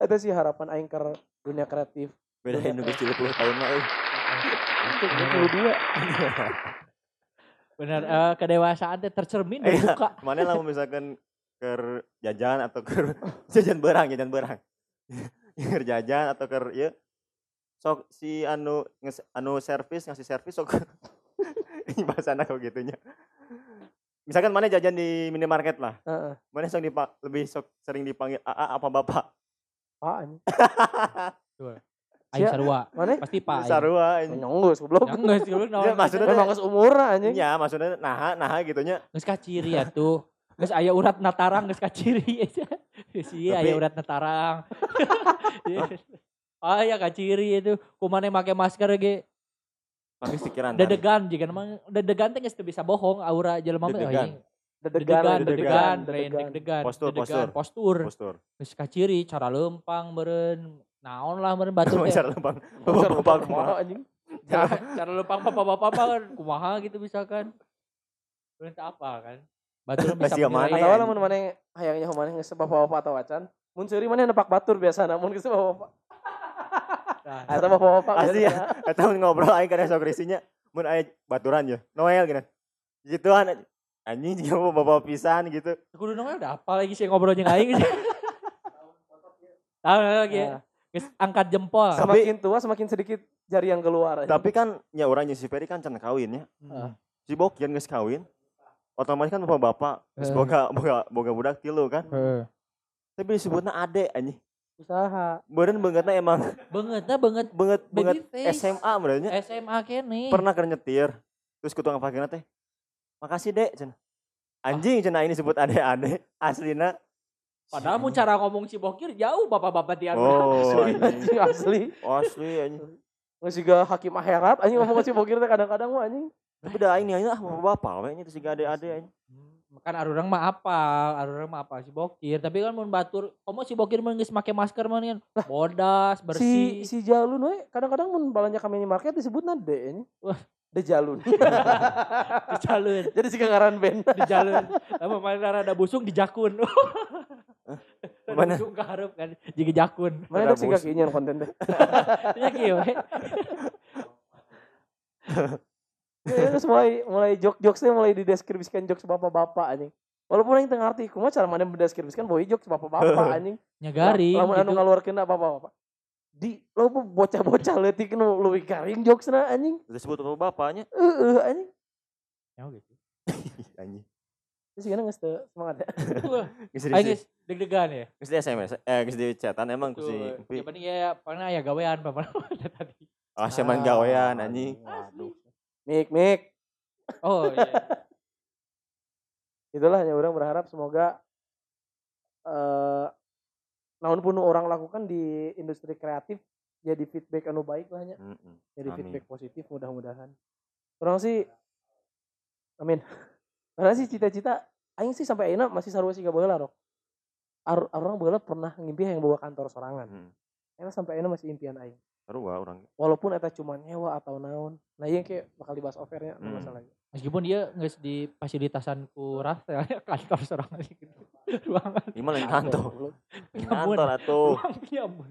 [SPEAKER 4] Itu sih harapan aing ke dunia kreatif.
[SPEAKER 5] beda nu geus 30 tahun mah euy.
[SPEAKER 4] Itu 22. [LAUGHS]
[SPEAKER 2] Benar eh, kedewasaan teh tercermin dari
[SPEAKER 5] Iya.
[SPEAKER 2] muka. [LAUGHS]
[SPEAKER 5] Mana lah misalkan ke jajan atau ke [LAUGHS] jajan berang, jajan berang. ke jajan atau ke ya sok si anu nges, anu servis ngasih servis sok [LAUGHS] ini bahasa anak kok gitunya. Misalkan mana jajan di minimarket lah,
[SPEAKER 4] Heeh.
[SPEAKER 5] mana sok dipa, lebih sok sering dipanggil AA apa bapak?
[SPEAKER 4] Apaan? [LAUGHS]
[SPEAKER 2] Aing
[SPEAKER 4] Sia.
[SPEAKER 2] sarua.
[SPEAKER 4] Mana?
[SPEAKER 2] Pasti Pak.
[SPEAKER 5] Sarua ini.
[SPEAKER 4] Nyonggus goblok.
[SPEAKER 2] Ya enggak sih lu naon.
[SPEAKER 5] Ya, maksudnya
[SPEAKER 4] Memang geus umurna anjing.
[SPEAKER 5] Ya maksudnya naha naha gitunya.
[SPEAKER 2] Geus kaciri ya tuh. Geus aya urat natarang geus kaciri [LAUGHS] aja. Si
[SPEAKER 5] Tapi-
[SPEAKER 2] aya urat natarang. Ah ya kaciri itu. Kumane make masker ge
[SPEAKER 5] Pakai pikiran.
[SPEAKER 2] dedegan jika memang dedegan teh geus teu bisa bohong aura jelema mah
[SPEAKER 5] Dedegan.
[SPEAKER 2] anjing.
[SPEAKER 4] Dedegan,
[SPEAKER 2] Dedegan,
[SPEAKER 5] dedegan, Postur, postur.
[SPEAKER 2] postur.
[SPEAKER 5] postur.
[SPEAKER 2] Geus kaciri cara lempang meureun. Naon lah meureun batur [LAUGHS] teh.
[SPEAKER 5] Cara lempang.
[SPEAKER 4] Bapak
[SPEAKER 5] Bapak
[SPEAKER 4] kumaha anjing.
[SPEAKER 2] cara, [LAUGHS] cara lempang bapak-bapak mah kan kumaha gitu misalkan. Perintah apa kan? Batur bisa menilai.
[SPEAKER 5] aman.
[SPEAKER 4] Atawa lamun maneh hayangnya maneh geus bapak-bapak atau wacan. Mun seuri maneh nepak batur biasa namun geus bapak-bapak.
[SPEAKER 2] Nah,
[SPEAKER 4] Eta bapak-bapak
[SPEAKER 5] Asli ya. Eta mun ngobrol aing kada sok risinya mun aya baturan ya. Noel gini. Gituan anjing juga mau bawa pisan gitu.
[SPEAKER 2] kudu nongol udah apa lagi sih ngobrol jeung aing sih. [LAUGHS] Tahu lagi.
[SPEAKER 4] Nah,
[SPEAKER 2] Geus angkat jempol.
[SPEAKER 4] Semakin tua semakin sedikit jari yang keluar.
[SPEAKER 5] Tapi kan ya orang si Ferry kan can kawin ya.
[SPEAKER 2] Hmm.
[SPEAKER 5] Si Bokian geus kawin. Otomatis kan bapak-bapak
[SPEAKER 2] Eh.
[SPEAKER 5] boga boga boga budak tilu kan.
[SPEAKER 2] Heeh.
[SPEAKER 5] Tapi disebutna ade anjing.
[SPEAKER 4] Usaha.
[SPEAKER 5] Beureun beungeutna emang
[SPEAKER 2] beungeut
[SPEAKER 5] beungeut
[SPEAKER 2] baby face.
[SPEAKER 5] SMA benernya.
[SPEAKER 2] SMA kene.
[SPEAKER 5] Pernah keur nyetir. Terus kutu ngapakina teh. Makasih Dek cenah. Anjing cenah ini sebut ade-ade. Aslina
[SPEAKER 2] Padahal mun cara ngomong si Bokir jauh bapak-bapak tiap.
[SPEAKER 5] Oh,
[SPEAKER 4] Asli,
[SPEAKER 5] anjing.
[SPEAKER 4] anjing asli.
[SPEAKER 5] Asli anjing.
[SPEAKER 4] Geus siga hakim akhirat anjing ngomong ke si Bokir teh kadang-kadang mah anjing.
[SPEAKER 5] Dah ini aja ah mau bapak we nya terus siga ade-ade anjing.
[SPEAKER 2] Kan arurang mah apal, arurang mah apal si Bokir. Tapi kan mun batur, komo si Bokir mah geus make masker mah kan bodas,
[SPEAKER 4] Si
[SPEAKER 2] bersih.
[SPEAKER 4] si Jalun we kadang-kadang mun balanja ka minimarket disebutna D anjing.
[SPEAKER 2] Wah.
[SPEAKER 4] De Jalun. [LAUGHS]
[SPEAKER 2] di jalur,
[SPEAKER 4] Jadi siga ngaran band.
[SPEAKER 2] di jalur. Lama main ada busung di jakun.
[SPEAKER 5] Mana?
[SPEAKER 2] busung ke hareup kan, jiga jakun.
[SPEAKER 4] Mana
[SPEAKER 5] Ada bus.
[SPEAKER 4] kieu konten teh. [LAUGHS]
[SPEAKER 2] Ya kieu we.
[SPEAKER 4] Ya, [LAUGHS] terus mulai mulai jok-jokesnya mulai dideskripsikan jokes bapak-bapak anjing. Walaupun yang tengah arti, kumaha cara mana mendeskripsikan bahwa jokes bapak-bapak [LAUGHS] anjing.
[SPEAKER 2] Nyagaring
[SPEAKER 4] Lamun anu
[SPEAKER 2] gitu.
[SPEAKER 4] ngaluarkeun bapak-bapak. Di lo bocah-bocah leutik nu leuwih garing jokesna anjing.
[SPEAKER 5] Terus sebut bapak bapaknya
[SPEAKER 4] Heeh anjing.
[SPEAKER 2] Ya gitu. [LAUGHS]
[SPEAKER 5] anjing.
[SPEAKER 4] Terus gimana teu semangat ya. [LAUGHS]
[SPEAKER 5] Di
[SPEAKER 2] geus deg-degan ya.
[SPEAKER 5] geus di SMS eh geus di chatan emang ku si
[SPEAKER 2] Tuh,
[SPEAKER 5] Empi.
[SPEAKER 2] ya paling ya pernah ya gawean pernah tadi.
[SPEAKER 5] Ah siaman gawean anjing.
[SPEAKER 4] Waduh. Mik, mik.
[SPEAKER 2] Oh iya. [LAUGHS]
[SPEAKER 4] Itulah ya orang berharap semoga eh naon pun orang lakukan di industri kreatif jadi feedback anu baik lah nya.
[SPEAKER 5] Heeh.
[SPEAKER 4] Jadi
[SPEAKER 5] Amin.
[SPEAKER 4] feedback positif mudah-mudahan. Orang sih amin. [LAUGHS] Karena sih cita-cita aing sih sampai ayeuna masih sarua siga baheula rok. Ar orang baheula pernah ngimpi yang bawa kantor sorangan.
[SPEAKER 5] Heeh.
[SPEAKER 4] Ayeuna sampai ayeuna masih impian aing.
[SPEAKER 5] Sarua urang.
[SPEAKER 4] Walaupun eta cuma nyewa atau naon. Nah, iya kayak bakal dibahas offernya
[SPEAKER 5] Hmm.
[SPEAKER 4] masalahnya.
[SPEAKER 2] Meskipun dia nggak di fasilitasan ku Rafael ya [LAUGHS] kantor seorang gitu. Ruangan
[SPEAKER 5] mah lain kantor. Kantor atuh.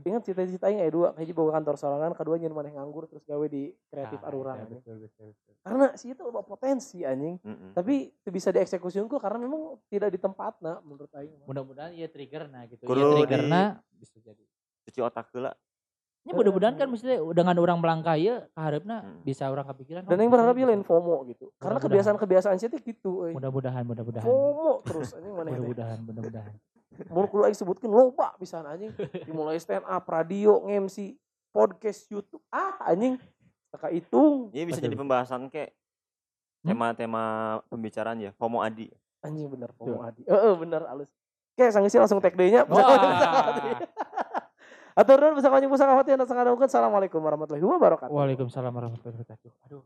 [SPEAKER 4] Ingat cita-cita aing aya dua, hiji bawa kantor sorangan, kedua nyeun maneh nganggur terus gawe di kreatif
[SPEAKER 2] Ah,
[SPEAKER 4] arurang
[SPEAKER 2] iya,
[SPEAKER 4] anjing.
[SPEAKER 2] betul, betul, betul.
[SPEAKER 4] Karena sih itu loba potensi anjing. Tapi itu bisa dieksekusi unggul karena memang tidak di tempatna menurut aing.
[SPEAKER 2] Mudah-mudahan ya trigger nah gitu. Ya
[SPEAKER 5] di-
[SPEAKER 2] triggerna bisa jadi.
[SPEAKER 5] Cuci otak heula.
[SPEAKER 2] Ya mudah-mudahan kan mestinya dengan orang melangkah ya kaharepna
[SPEAKER 5] Hmm.
[SPEAKER 2] bisa orang kepikiran.
[SPEAKER 4] Dan
[SPEAKER 2] oh,
[SPEAKER 4] yang berharap
[SPEAKER 2] bisa,
[SPEAKER 4] ya lain
[SPEAKER 2] bisa.
[SPEAKER 4] FOMO gitu. Karena
[SPEAKER 2] Mudah-mudahan.
[SPEAKER 4] kebiasaan-kebiasaan sih gitu euy.
[SPEAKER 2] Mudah-mudahan, mudah-mudahan.
[SPEAKER 4] FOMO terus anjing maneh teh.
[SPEAKER 2] Mudah-mudahan, mudah-mudahan.
[SPEAKER 4] Mulu kudu aing sebutkeun loba pisan anjing. Dimulai stand up, radio, nge-MC, podcast, YouTube. Ah anjing. Teka hitung.
[SPEAKER 5] Ini bisa
[SPEAKER 2] Betul.
[SPEAKER 5] jadi pembahasan kayak
[SPEAKER 2] Hmm?
[SPEAKER 5] tema-tema pembicaraan ya. FOMO Adi.
[SPEAKER 4] Anjing bener
[SPEAKER 2] Tuh.
[SPEAKER 4] Pomo Adi. Heeh bener halus. Oke, sanggeus langsung tag deui nya.
[SPEAKER 2] Wah. [LAUGHS]
[SPEAKER 4] Atur nuhun bisa kanjeng pusaka hati anda sangat Assalamualaikum warahmatullahi wabarakatuh.
[SPEAKER 2] Waalaikumsalam warahmatullahi wabarakatuh. Aduh.